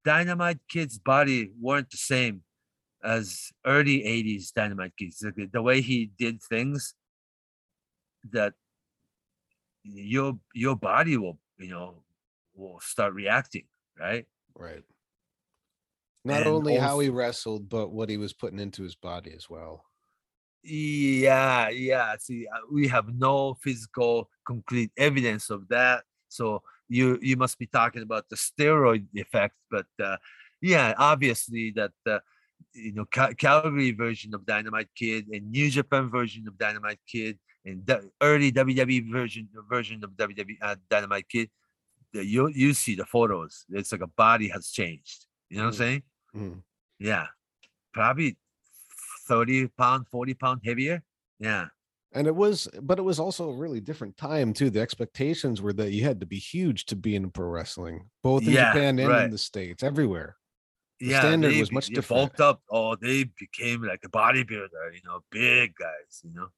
Dynamite Kid's body weren't the same as early 80s Dynamite Kids. The, the way he did things that your your body will, you know, will start reacting, right? Right. Not And only how he wrestled, but what he was putting into his body as well. Yeah, yeah. See, uh, we have no physical concrete evidence of that. So you you must be talking about the steroid effect. But uh, yeah, obviously that uh, you know Cal- Calgary version of Dynamite Kid and New Japan version of Dynamite Kid and the early WWE version version of WWE uh, Dynamite Kid. The- You you see the photos. It's like a body has changed. You know what I'm Mm. saying? Mhm. Yeah, probably 30 pound, 40 pound heavier. Yeah. And it was, but it was also a really different time too. The expectations were that you had to be huge to be in pro wrestling, both in Yeah, Japan and right. in the States, everywhere. The yeah. standard they was much they different. bulked up. Oh, they became like a bodybuilder, you know, big guys, you know.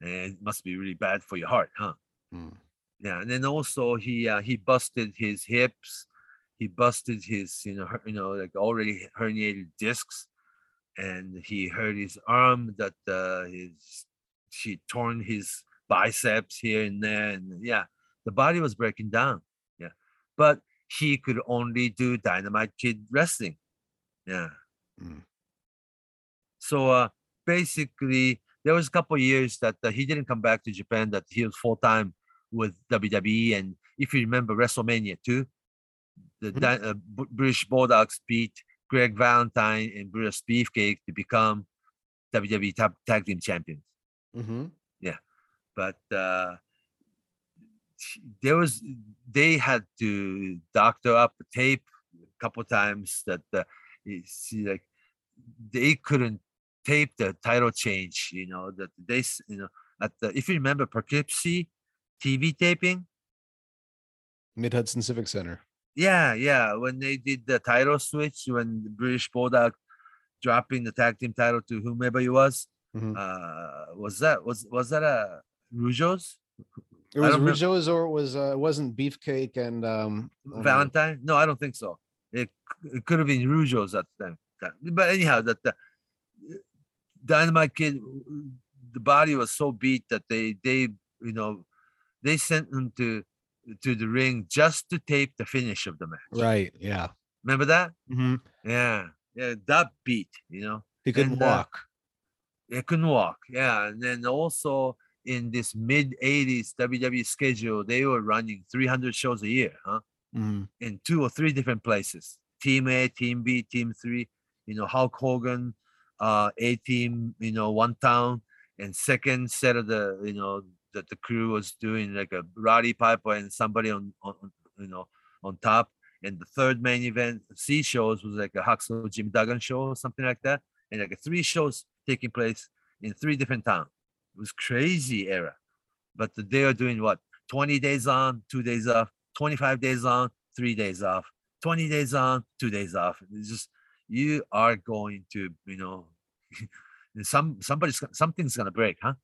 And it must be really bad for your heart, huh? Mm. Yeah. And then also he uh, he busted his hips, he busted his, you know, her- you know, like already herniated discs, and he hurt his arm that uh his she torn his biceps here and there. And yeah, the body was breaking down. Yeah. But he could only do dynamite kid wrestling. Yeah. Mm. So uh basically there was a couple years that uh, he didn't come back to Japan that he was full time with WWE and if you remember WrestleMania 2 the Mhm. Uh, British Bulldogs beat Greg Valentine and Brutus Beefcake to become WWE tag, tag team champions hmm Yeah, but uh there was they had to doctor up the tape a couple times that uh, you see like they couldn't tape the title change you know that they you know at the if you remember Poughkeepsie TV taping Mid Hudson Civic Center. yeah yeah when they did the title switch when the British Bulldog dropping the tag team title to whomever he was Mhm. uh was that was was that a Rougeau's It was Rougeau's or it was uh, it wasn't Beefcake and um don't know. Valentine? No, I don't think so. It, it could have been Rougeau's at the time. But anyhow, that the Dynamite Kid, the body was so beat that they they you know they sent him to to the ring just to tape the finish of the match. Right. Yeah. Remember that? hmm Yeah, yeah, that beat. You know, He couldn't And, uh, walk. they couldn't walk. Yeah, and then also in this mid '80s WWE schedule, they were running 300 shows a year, huh? Mhm. in two or three different places team a team b team three you know hulk hogan uh a team you know one town and second set of the you know that the crew was doing like a roddy piper and somebody on, on you know on top. And the third main event c shows was like a Hacksaw jim duggan show or something like that. And like three shows taking place in three different towns. It was crazy era. But they are doing what? 20 days on two days off. 25 days on, three days off, 20 days on, two days off. It's just you are going to, you know, some somebody's something's gonna break, huh?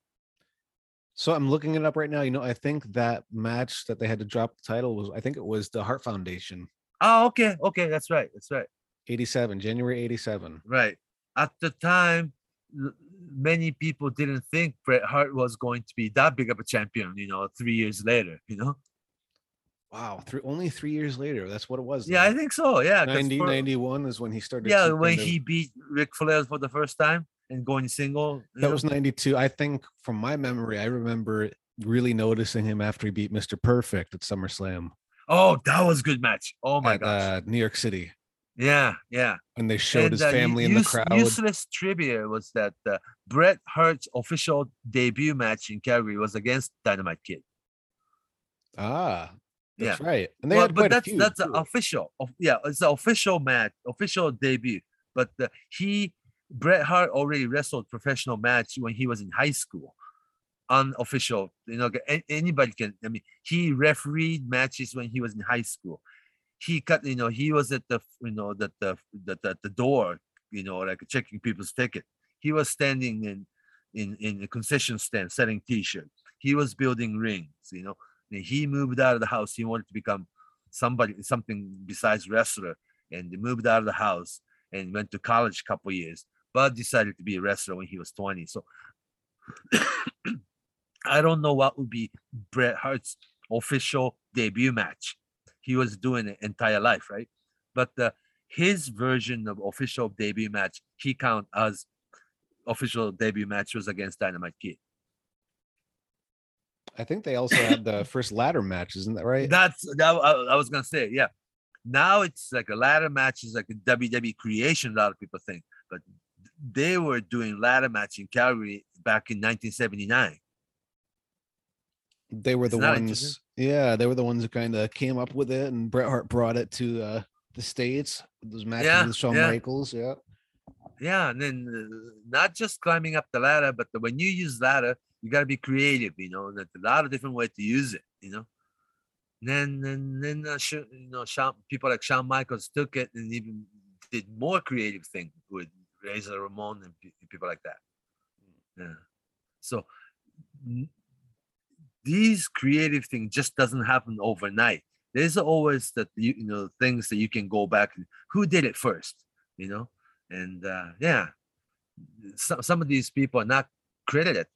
So I'm looking it up right now. You know, I think that match that they had to drop the title was I think it was the Hart Foundation, Oh, okay, okay, that's right, that's right, 87, January 87. right. At the time, many people didn't think Bret Hart was going to be that big of a champion, you know, three years later, you know. Wow, three, only three years later. That's what it was. Yeah, I think so. Yeah. 90, for- 91 is when he started. yeah, when he beat Ric Flair for the first time and going single. that was 92. I think from my memory, I remember really noticing him after he beat Mr. Perfect at SummerSlam oh, that was a good match. Oh my at gosh. uh, New York City. Yeah, yeah. And they showed his uh, u- family in the crowd. Useless trivia was that uh, Bret Hart's official debut match in Calgary was against Dynamite Kid. Ah, that's Yeah. right. And they Well, had but that's few. that's official. of- Yeah, it's an official match, official debut. But uh, he Bret Hart already wrestled professional match when he was in high school. Unofficial, you know, anybody can. I mean, he refereed matches when he was in high school. He cut, you know, he was at the, you know, the the the, the, door, you know, like checking people's ticket. He was standing in in in the concession stand selling T-shirts. He was building rings, you know. And he moved out of the house. He wanted to become somebody, something besides wrestler, and he moved out of the house and went to college a couple years, but decided to be a wrestler when he was 20. So I don't know what would be Bret Hart's official debut match. He was doing it entire life, right? But uh, his version of official debut match, he count as official debut match was against Dynamite Kid. I think they also had the first ladder match, isn't that right? That's that I, I was gonna say, yeah. Now it's like a ladder match is like a WWE creation. A lot of people think, but they were doing ladder match in Calgary back in 1979. they were the ones. Yeah, they were the ones who kind of came up with it, and Bret Hart brought it to uh, the states. Those matches Yeah, with Shawn yeah. Michaels. Yeah. Yeah, and then uh, not just climbing up the ladder, but the, when you use ladder, you gotta be creative. You know, there's a lot of different ways to use it. You know. Then, then, then, uh, you know, Shawn, people like Shawn Michaels took it and even did more creative thing with Razor Ramon and pe- people like that. Yeah. So n- these creative things just doesn't happen overnight. There's always that you, you know things that you can go back and who did it first, you know, and uh, yeah, some some of these people are not credited,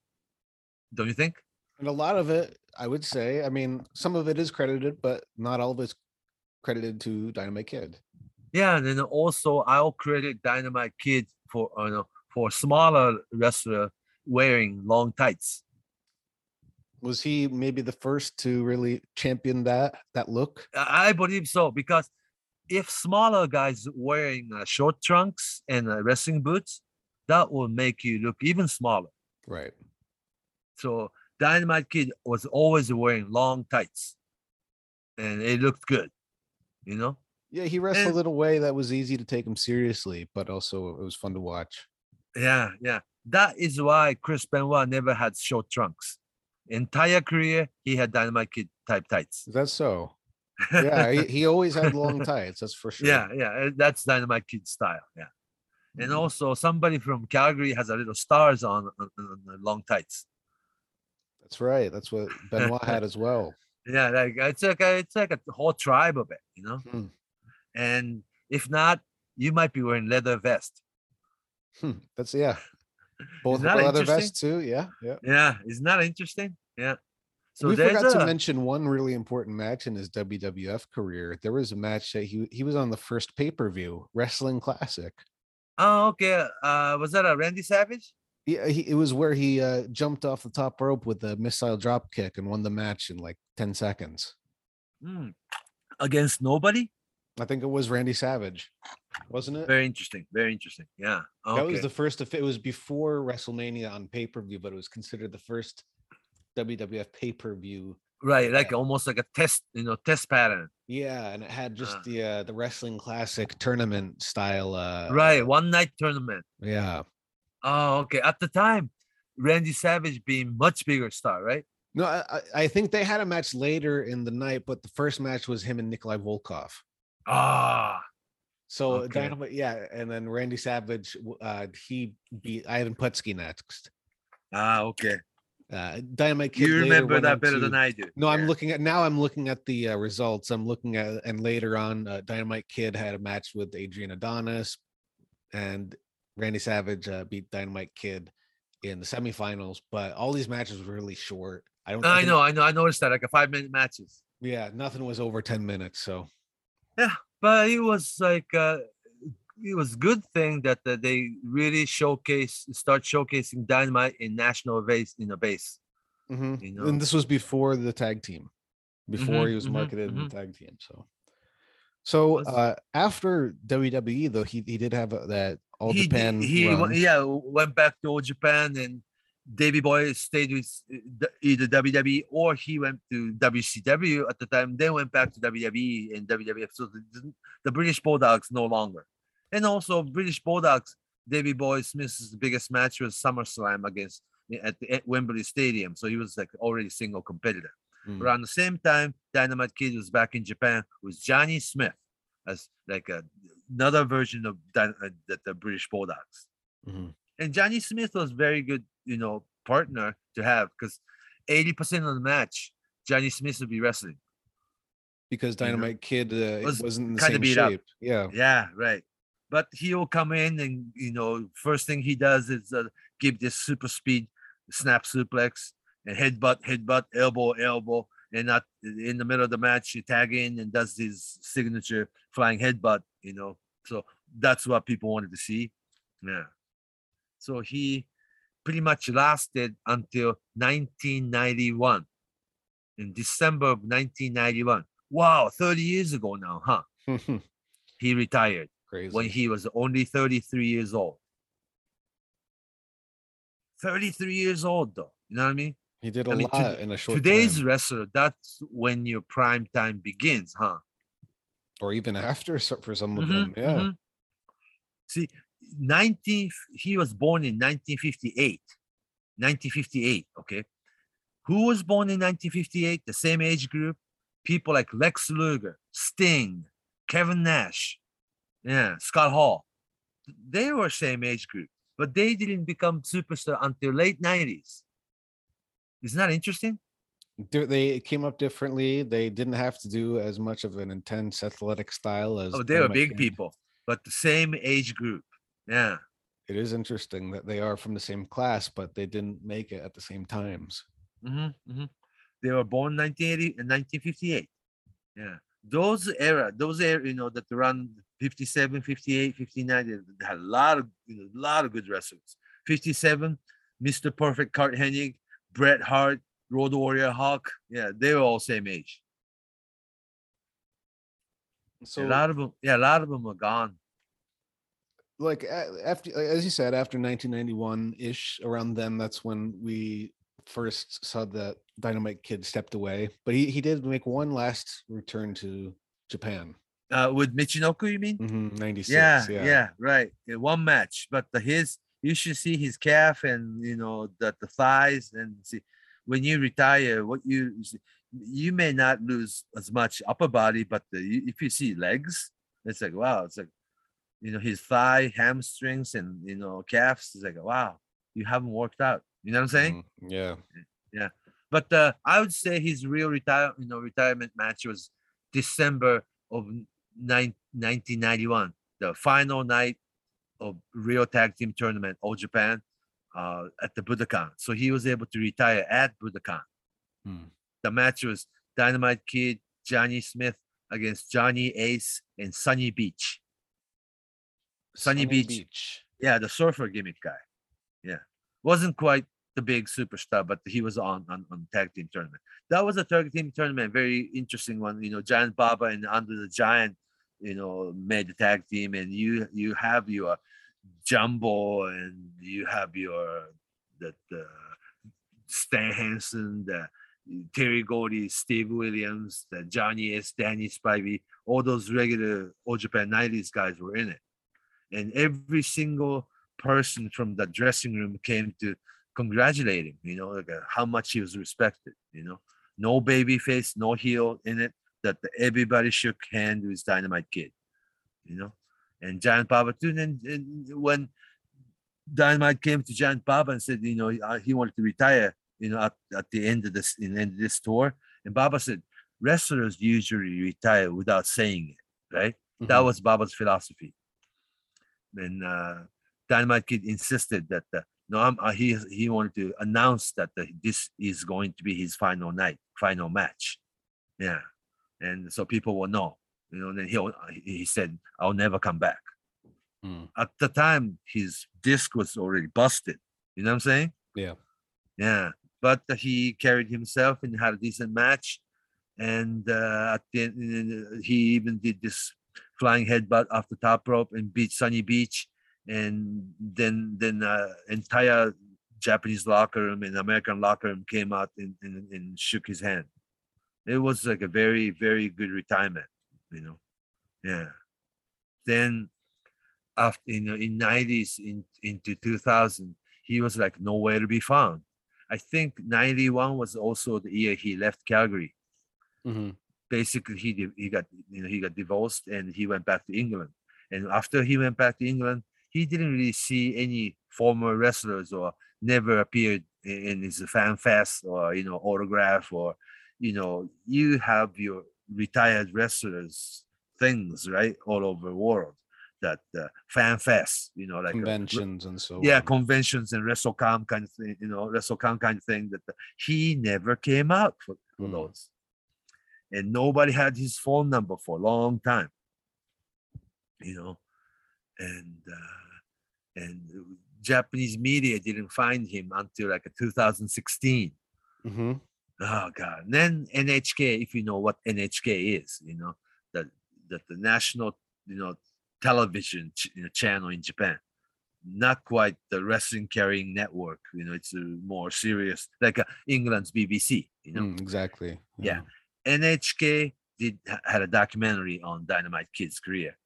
don't you think? And a lot of it, I would say, I mean, some of it is credited, but not all of it's credited to Dynamite Kid. Yeah, and then also I'll credit Dynamite Kid for uh, you know, for smaller wrestler wearing long tights. Was he maybe the first to really champion that that look? I I believe so because if smaller guys wearing uh, short trunks and uh, wrestling boots, that will make you look even smaller. Right. So Dynamite Kid was always wearing long tights, and it looked good, you know. Yeah, he wrestled And- in a way that was easy to take him seriously, but also it was fun to watch. Yeah, yeah. That is why Chris Benoit never had short trunks. Entire career, he had Dynamite Kid type tights. That's so? Yeah, he, he always had long tights. That's for sure. yeah, yeah. That's Dynamite Kid style. Yeah. And Mhm. also, somebody from Calgary has a little stars on, on, on the long tights. That's right. That's what Benoit had as well. Yeah, like it's like a, it's like a whole tribe of it, you know. Hmm. And if not, you might be wearing leather vest. Hmm, That's yeah. Both leather vests too. Yeah, yeah. Yeah, isn't that interesting? Yeah. So we forgot a, to mention one really important match in his WWF career. There was a match that he he was on the first pay per view Wrestling Classic. Oh, okay. Uh, was that a Randy Savage? Yeah, he, it was where he uh, jumped off the top rope with a missile drop kick and won the match in like ten seconds. Hmm. Against nobody? I think it was Randy Savage, wasn't it? Very interesting. Very interesting. Yeah. Okay. That was the first. Of, it was before WrestleMania on pay per view, but it was considered the first WWF pay per view. right, like yeah. almost like a test, you know, test pattern. Yeah, and it had just Ah. the uh, the Wrestling Classic tournament style. Uh, right, one night tournament. Yeah. Oh, okay. At the time, Randy Savage being much bigger star, right? No, I, I- I think they had a match later in the night, but the first match was him and Nikolai Volkov. Ah, So Okay. Dynamite, yeah, and then Randy Savage, uh, he beat Ivan Putski next. ah, okay. Uh, Dynamite Kid. You remember that better to- than I do. No, I'm looking at now. I'm looking at the uh, results. I'm looking at and later on, uh, Dynamite Kid had a match with Adrian Adonis, and Randy Savage uh, beat Dynamite Kid in the semifinals. But all these matches were really short. I don't. I think- know, I know, I noticed that like a five minute matches. Yeah, nothing was over ten minutes. So but it was like uh it was good thing that uh, they really showcase start showcasing dynamite in national base in a base Mhm. you know and this was before the tag team, before Mhm, he was mhm, marketed in mhm. the tag team. So, so uh, after WWE though, he he did have a, that All he, Japan. he wa- yeah went back to All japan and davy boy stayed with uh, either wwe or he went to wcw at the time then went back to wwe and wwf so the, the british bulldogs no longer and also british bulldogs davy boy smith's biggest match was summerslam against at, the, at wembley stadium so he was like already single competitor Mm. Around the same time, Dynamite Kid was back in Japan with Johnny Smith as like a, another version of uh, the, the British Bulldogs. Mhm. And Johnny Smith was very good, you know, partner to have because 80% of the match, Johnny Smith would be wrestling. because you know, Dynamite Kid uh, was wasn't in the same beat up. shape. Yeah. Yeah, right. But he'll come in and, you know, first thing he does is uh, give this super speed snap suplex and headbutt, headbutt, elbow, elbow. And not in the middle of the match, he tag in and does his signature flying headbutt, you know. So that's what people wanted to see. Yeah. So he pretty much lasted until 1991. In December of 1991. Wow, 30 years ago now, huh? He retired Crazy. when he was only 33 years old. 33 years old, though. You know what I mean? he did a I mean, to- lot in a short Today's time, wrestler, that's when your prime time begins, huh? or even after for some of Mhm, them. Yeah. mhm. See, 19, he was born in 1958. 1958, okay? Who was born in 1958? The same age group? People like Lex Luger, Sting, Kevin Nash, yeah, Scott Hall. They were same age group, but they didn't become superstar until late 90s. Isn't that interesting? They- came up differently. They didn't have to do as much of an intense athletic style as Oh, they were big people, but the same age group. Yeah. It is interesting that they are from the same class, but they didn't make it at the same times. hmm hmm They were born 1980 and 1958. Yeah. Those era, those era, you know, that run 57, 58, 59, they they had a lot of, you know, a lot of good wrestlers. 57, Mr. Perfect Curt Hennig, Bret Hart, Road Warrior Hawk. Yeah, they were all same age. So, a lot of them, yeah, a lot of them are gone. Like after, as you said, after 1991 ish, around then, that's when we first saw that Dynamite Kid stepped away. But he, he did make one last return to Japan. Uh, with Michinoku, you mean? Mhm, 96. yeah, yeah. yeah, right. Yeah, one match, but the, his you should see his calf and you know the, the thighs and see when you retire, what you you may not lose as much upper body, but the, if you see legs, it's like wow, it's like you know his thigh, hamstrings, and you know calves. It's like wow, you haven't worked out. You know what I'm saying? Mhm, Yeah. But uh, I would say his real retire, you know, retirement match was December of nine, 1991, the final night of Real Tag Team Tournament, All Japan, uh, at the Budokan. So he was able to retire at Budokan. Hmm. The match was Dynamite Kid, Johnny Smith against Johnny Ace and Sunny Beach. Sunny, Beach, yeah, the surfer gimmick guy. Yeah, wasn't quite the big superstar, but he was on on, on tag team tournament. That was a tag team tournament, very interesting one. You know, Giant Baba and Andre the Giant, you know, made the tag team, and you you have your Jumbo and you have your the, the Stan Hansen, the Terry Gordy, Steve Williams, the Johnny Ace, Danny Spivey, all those regular All Japan 90s guys were in it. And every single person from the dressing room came to congratulate him, you know, like uh, how much he was respected, you know. No baby face, no heel in it, that the, everybody shook hand with Dynamite Kid, you know. And Giant Baba too. And, and when Dynamite came to Giant Baba and said, you know, uh, he wanted to retire, you know, at, at the end of this in the end of this tour. And Baba said, wrestlers usually retire without saying it, right? That Mhm. was Baba's philosophy. And uh, Dynamite Kid insisted that uh, no, I'm, uh, he he wanted to announce that uh, this is going to be his final night, final match. Yeah, and so people will know. You know, then he he said, "I'll never come back." Hmm. At the time, his disc was already busted. You know what I'm saying? Yeah. Yeah, but uh, he carried himself and had a decent match, and uh, at the end, uh, he even did this flying headbutt off the top rope and beat Sunny Beach, and then then uh, entire Japanese locker room and American locker room came out and, and, and shook his hand. It was like a very very good retirement, you know. Yeah. Then after you know in 90s in into 2000 he was like nowhere to be found i think 91 was also the year he left calgary Mhm. Basically he he got you know he got divorced and he went back to england and after he went back to england he didn't really see any former wrestlers or never appeared in, his fan fest or you know autograph or you know you have your retired wrestlers things right all over the world that uh, fan fest you know like conventions and so yeah on. conventions and WrestleCon kind of thing you know WrestleCon kind of thing that uh, he never came out for, for Mm. those and nobody had his phone number for a long time you know and uh, and Japanese media didn't find him until like 2016 Mhm. Oh God! And then NHK, if you know what NHK is, you know that that the national, you know, television ch- you know, channel in Japan, not quite the wrestling carrying network. You know, it's a more serious, like uh, England's BBC. You know, Mm, exactly. Yeah. NHK did had a documentary on Dynamite Kid's career,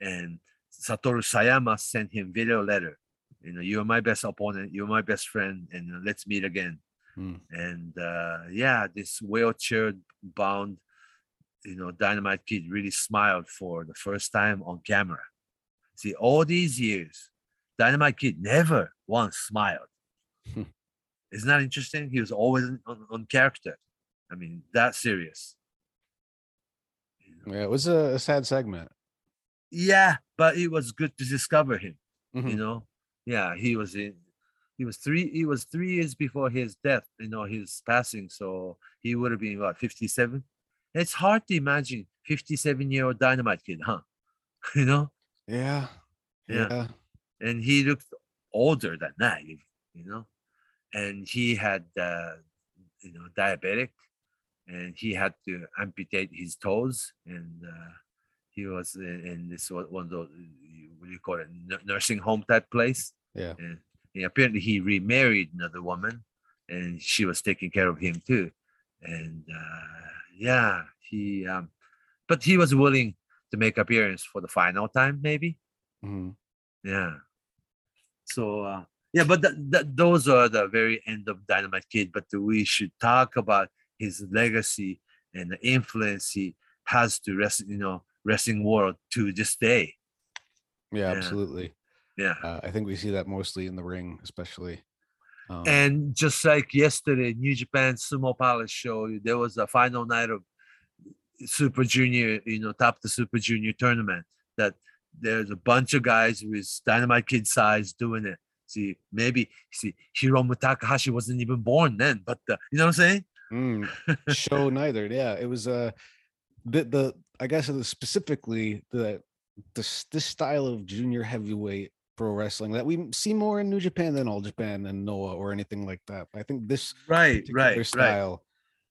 and Satoru Sayama sent him video letter. You know, you're my best opponent. You're my best friend, and uh, let's meet again Mm. and uh, yeah, this wheelchair bound, you know, Dynamite Kid really smiled for the first time on camera. See, all these years, Dynamite Kid never once smiled. Hmm. Isn't that interesting? He was always on, on, on character. I mean, that serious. Yeah, it was a, a sad segment. Yeah, but it was good to discover him. you Mhm. know yeah he was in he was three he was three years before his death you know his passing so he would have been what 57 it's hard to imagine 57 year old dynamite kid huh you know Yeah. Yeah. Yeah. and he looked older than that you you know and he had uh you know diabetic and he had to amputate his toes and uh he was in, in this one of those what do you call it nursing home type place Yeah. and apparently he remarried another woman and she was taking care of him too and uh yeah he um but he was willing to make appearance for the final time maybe Mhm. yeah. So uh, yeah, but th- th- those are the very end of Dynamite Kid. But we should talk about his legacy and the influence he has to rest, you know, wrestling world to this day. Yeah, absolutely. Yeah. Uh, I think we see that mostly in the ring, especially. Um, And just like yesterday, New Japan Sumo Palace show, there was a final night of Super Junior, you know, top the Super Junior tournament. That there's a bunch of guys with Dynamite Kid size doing it. See, maybe see Hiromu Takahashi wasn't even born then, but uh, you know what I'm saying? Mm, show neither. Yeah, it was uh, the the I guess it was specifically the this this style of junior heavyweight pro wrestling that we see more in New Japan than All Japan and Noah or anything like that. I think this Right, right, right. style,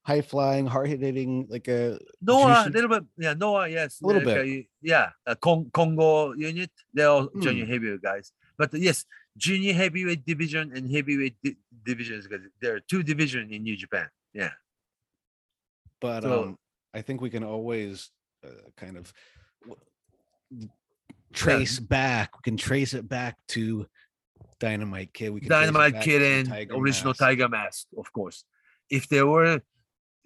high flying, hard hitting, like a Noah, a little bit, yeah, Noah, yes, A little like, bit. uh, yeah, uh, Con- Kongo unit, they're all Hmm. junior heavyweight guys. But uh, yes, junior heavyweight division and heavyweight di- divisions, because there are two divisions in New Japan. Yeah, but So- um, I think we can always uh, kind of trace back. We can trace it back to Dynamite Kid. We can Dynamite Kid and Tiger original Mask. Tiger Mask, of course. If there were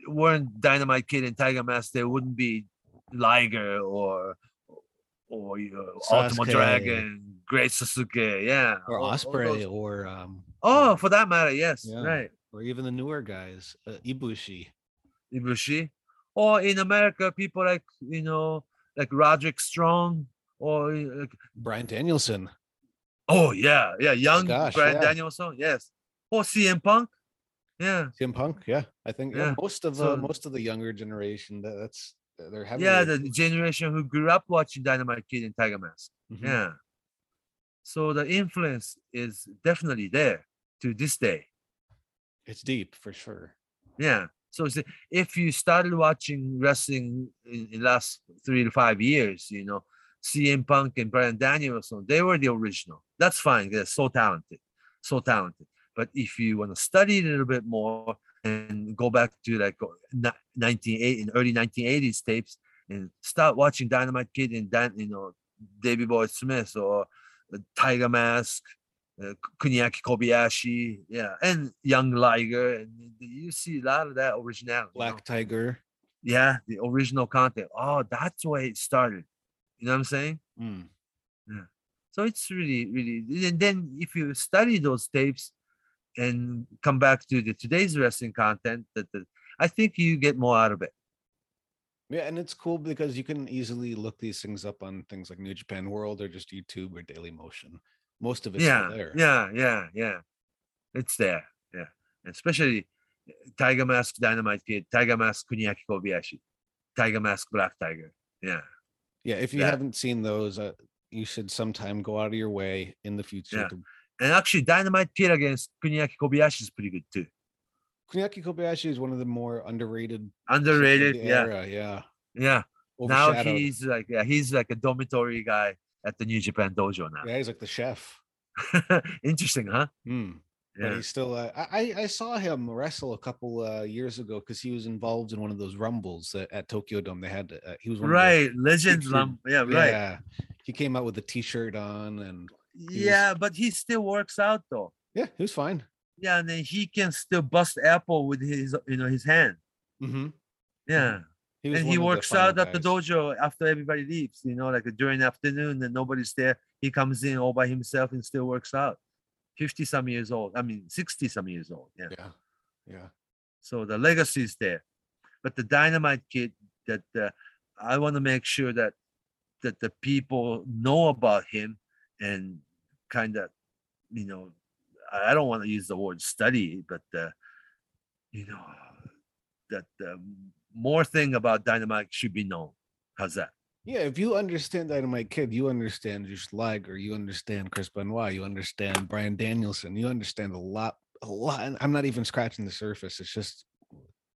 weren't Dynamite Kid and Tiger Mask, there wouldn't be Liger or or you know, Ultimate Dragon, Great Sasuke, yeah, or Ospreay or um Oh, for that matter, yes, Yeah. right. Or even the newer guys, uh, Ibushi. Ibushi, or in America, people like you know, like Roderick Strong, or uh, like, Bryan Danielson. oh yeah, yeah, young gosh, Bryan yeah. Danielson, yes, or CM Punk, yeah, CM Punk, yeah, I think yeah, Yeah, most of so- uh, most of the younger generation that, that's they're having yeah, the generation who grew up watching Dynamite Kid and Tiger Mask, Mhm. yeah. So the influence is definitely there to this day. It's deep for sure. Yeah. So if you started watching wrestling in, in last three to five years, you know, CM Punk and Bryan Danielson, they were the original. That's fine. They're so talented, so talented. But if you want to study it a little bit more and go back to like uh, 1980 in early 1980s tapes and start watching Dynamite Kid and Dan, you know, Davey Boy Smith or uh, Tiger Mask, uh, Kuniaki Kobayashi, yeah, and Young Liger, and you see a lot of that originality. you know? Black Tiger. yeah, the original content. Oh, that's where it started. You know what I'm saying? Mm. So it's really, really, and then if you study those tapes and come back to the today's wrestling content, that the, I think you get more out of it. Yeah, and it's cool because you can easily look these things up on things like New Japan World or just YouTube or Daily Motion. Most of it's still yeah, there. yeah, yeah, yeah. It's there. Yeah, especially uh, Tiger Mask, Dynamite Kid, Tiger Mask, Kuniaki Kobayashi, Tiger Mask, Black Tiger. Yeah. Yeah, if you that. haven't seen those, uh, you should sometime go out of your way in the future Yeah. to And actually, Dynamite Kid against Kuniaki Kobayashi is pretty good too. Kuniaki Kobayashi is one of the more underrated Underrated. Yeah. era, yeah. Yeah. Now he's like, yeah, he's like a dormitory guy at the New Japan dojo now. yeah, he's like the chef. Interesting, huh? But Yeah. he's still. Uh, I I- saw him wrestle a couple uh, years ago because he was involved in one of those rumbles at, at Tokyo Dome. They had. Uh, he was one Right. Legends. Lum- yeah, right. Yeah, he came out with a T-shirt on, and was- Yeah, but he still works out though. yeah, he was fine. Yeah, and then he can still bust apple with his, you know, his hand. Mm-hmm. Yeah. He and he works out at the dojo after everybody leaves, you know, like during the afternoon and nobody's there. He comes in all by himself and still works out. 50 some years old. I mean, 60 some years old. Yeah. Yeah, yeah. So the legacy is there. But the dynamite kid that uh, I want to make sure that that the people know about him and kind of, you know, I don't want to use the word study, but uh, you know, that uh, more thing about dynamite should be known. How's that? Yeah, if you understand Dynamite Kid, you understand Jushin Liger, you understand Chris Benoit, you understand Bryan Danielson, you understand a lot, a lot. And I'm not even scratching the surface. It's just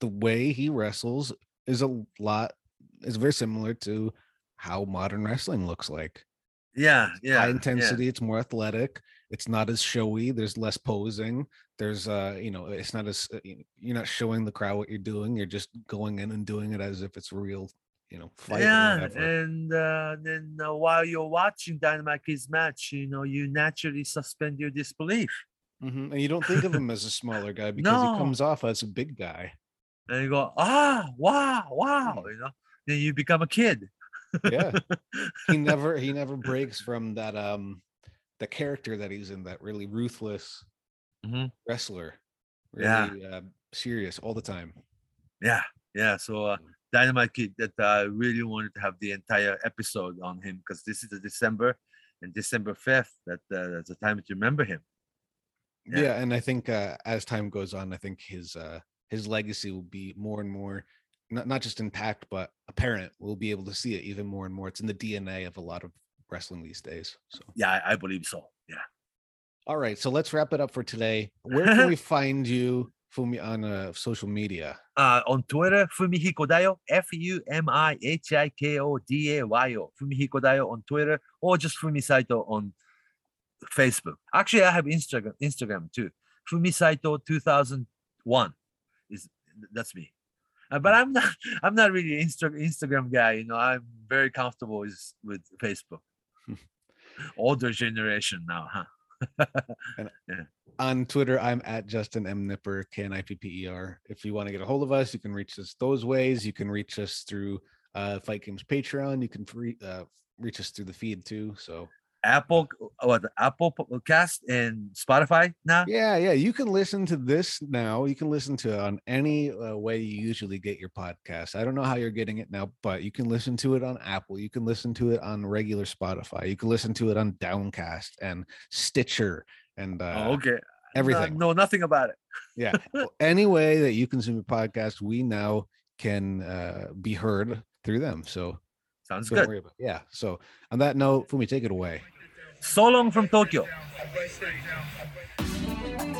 the way he wrestles is a lot, is very similar to how modern wrestling looks like. Yeah, yeah. High yeah. intensity, it's more athletic, it's not as showy, there's less posing. There's uh, you know, it's not as uh, you're not showing the crowd what you're doing, you're just going in and doing it as if it's real, you know, fight yeah, and uh, then uh, while you're watching Dynamite Kid's match, you know, you naturally suspend your disbelief. Mhm, And you don't think of him as a smaller guy because No. he comes off as a big guy. and you go, ah, wow, wow, you know, then you become a kid. Yeah. He never he never breaks from that um the character that he's in, that really ruthless Mhm. wrestler. Yeah. Really uh, serious all the time. Yeah, yeah. So uh, Dynamite Kid, that I really wanted to have the entire episode on him because this is the December and December fifth. That uh, that's the time to remember him. Yeah, Yeah. and I think uh, as time goes on, I think his uh, his legacy will be more and more not not just intact but apparent. We'll be able to see it even more and more. It's in the DNA of a lot of wrestling these days. So, Yeah, I, I believe so. Yeah. All right, so let's wrap it up for today. Where can we find you, Fumi, on uh, social media? Uh, on Twitter, Fumihiko Dayo, F U M I H I K O D A Y O, Fumihiko Dayo on Twitter, or just Fumi Saito on Facebook. Actually, I have Instagram, Instagram too. Fumi Saito 2001 is that's me. Uh, but I'm not. I'm not really Insta- Instagram guy. You know, I'm very comfortable with with Facebook. Older generation now, huh? On Twitter, I'm at Justin M. Knipper, K N I P P E R. If you want to get a hold of us, you can reach us those ways. You can reach us through uh, Fight Games Patreon. You can free, uh, reach us through the feed too. So, Apple, what? Apple Podcast and Spotify now. yeah, yeah, you can listen to this now. You can listen to it on any uh, way you usually get your podcast. I don't know how you're getting it now, but you can listen to it on Apple. You can listen to it on regular Spotify. You can listen to it on Downcast and Stitcher and uh, oh, okay. everything. No, nothing about it. yeah well, any way that you consume your podcast we now can uh be heard through them so Sounds don't good. yeah so on that note fumi take it away So long from Tokyo. Right there now.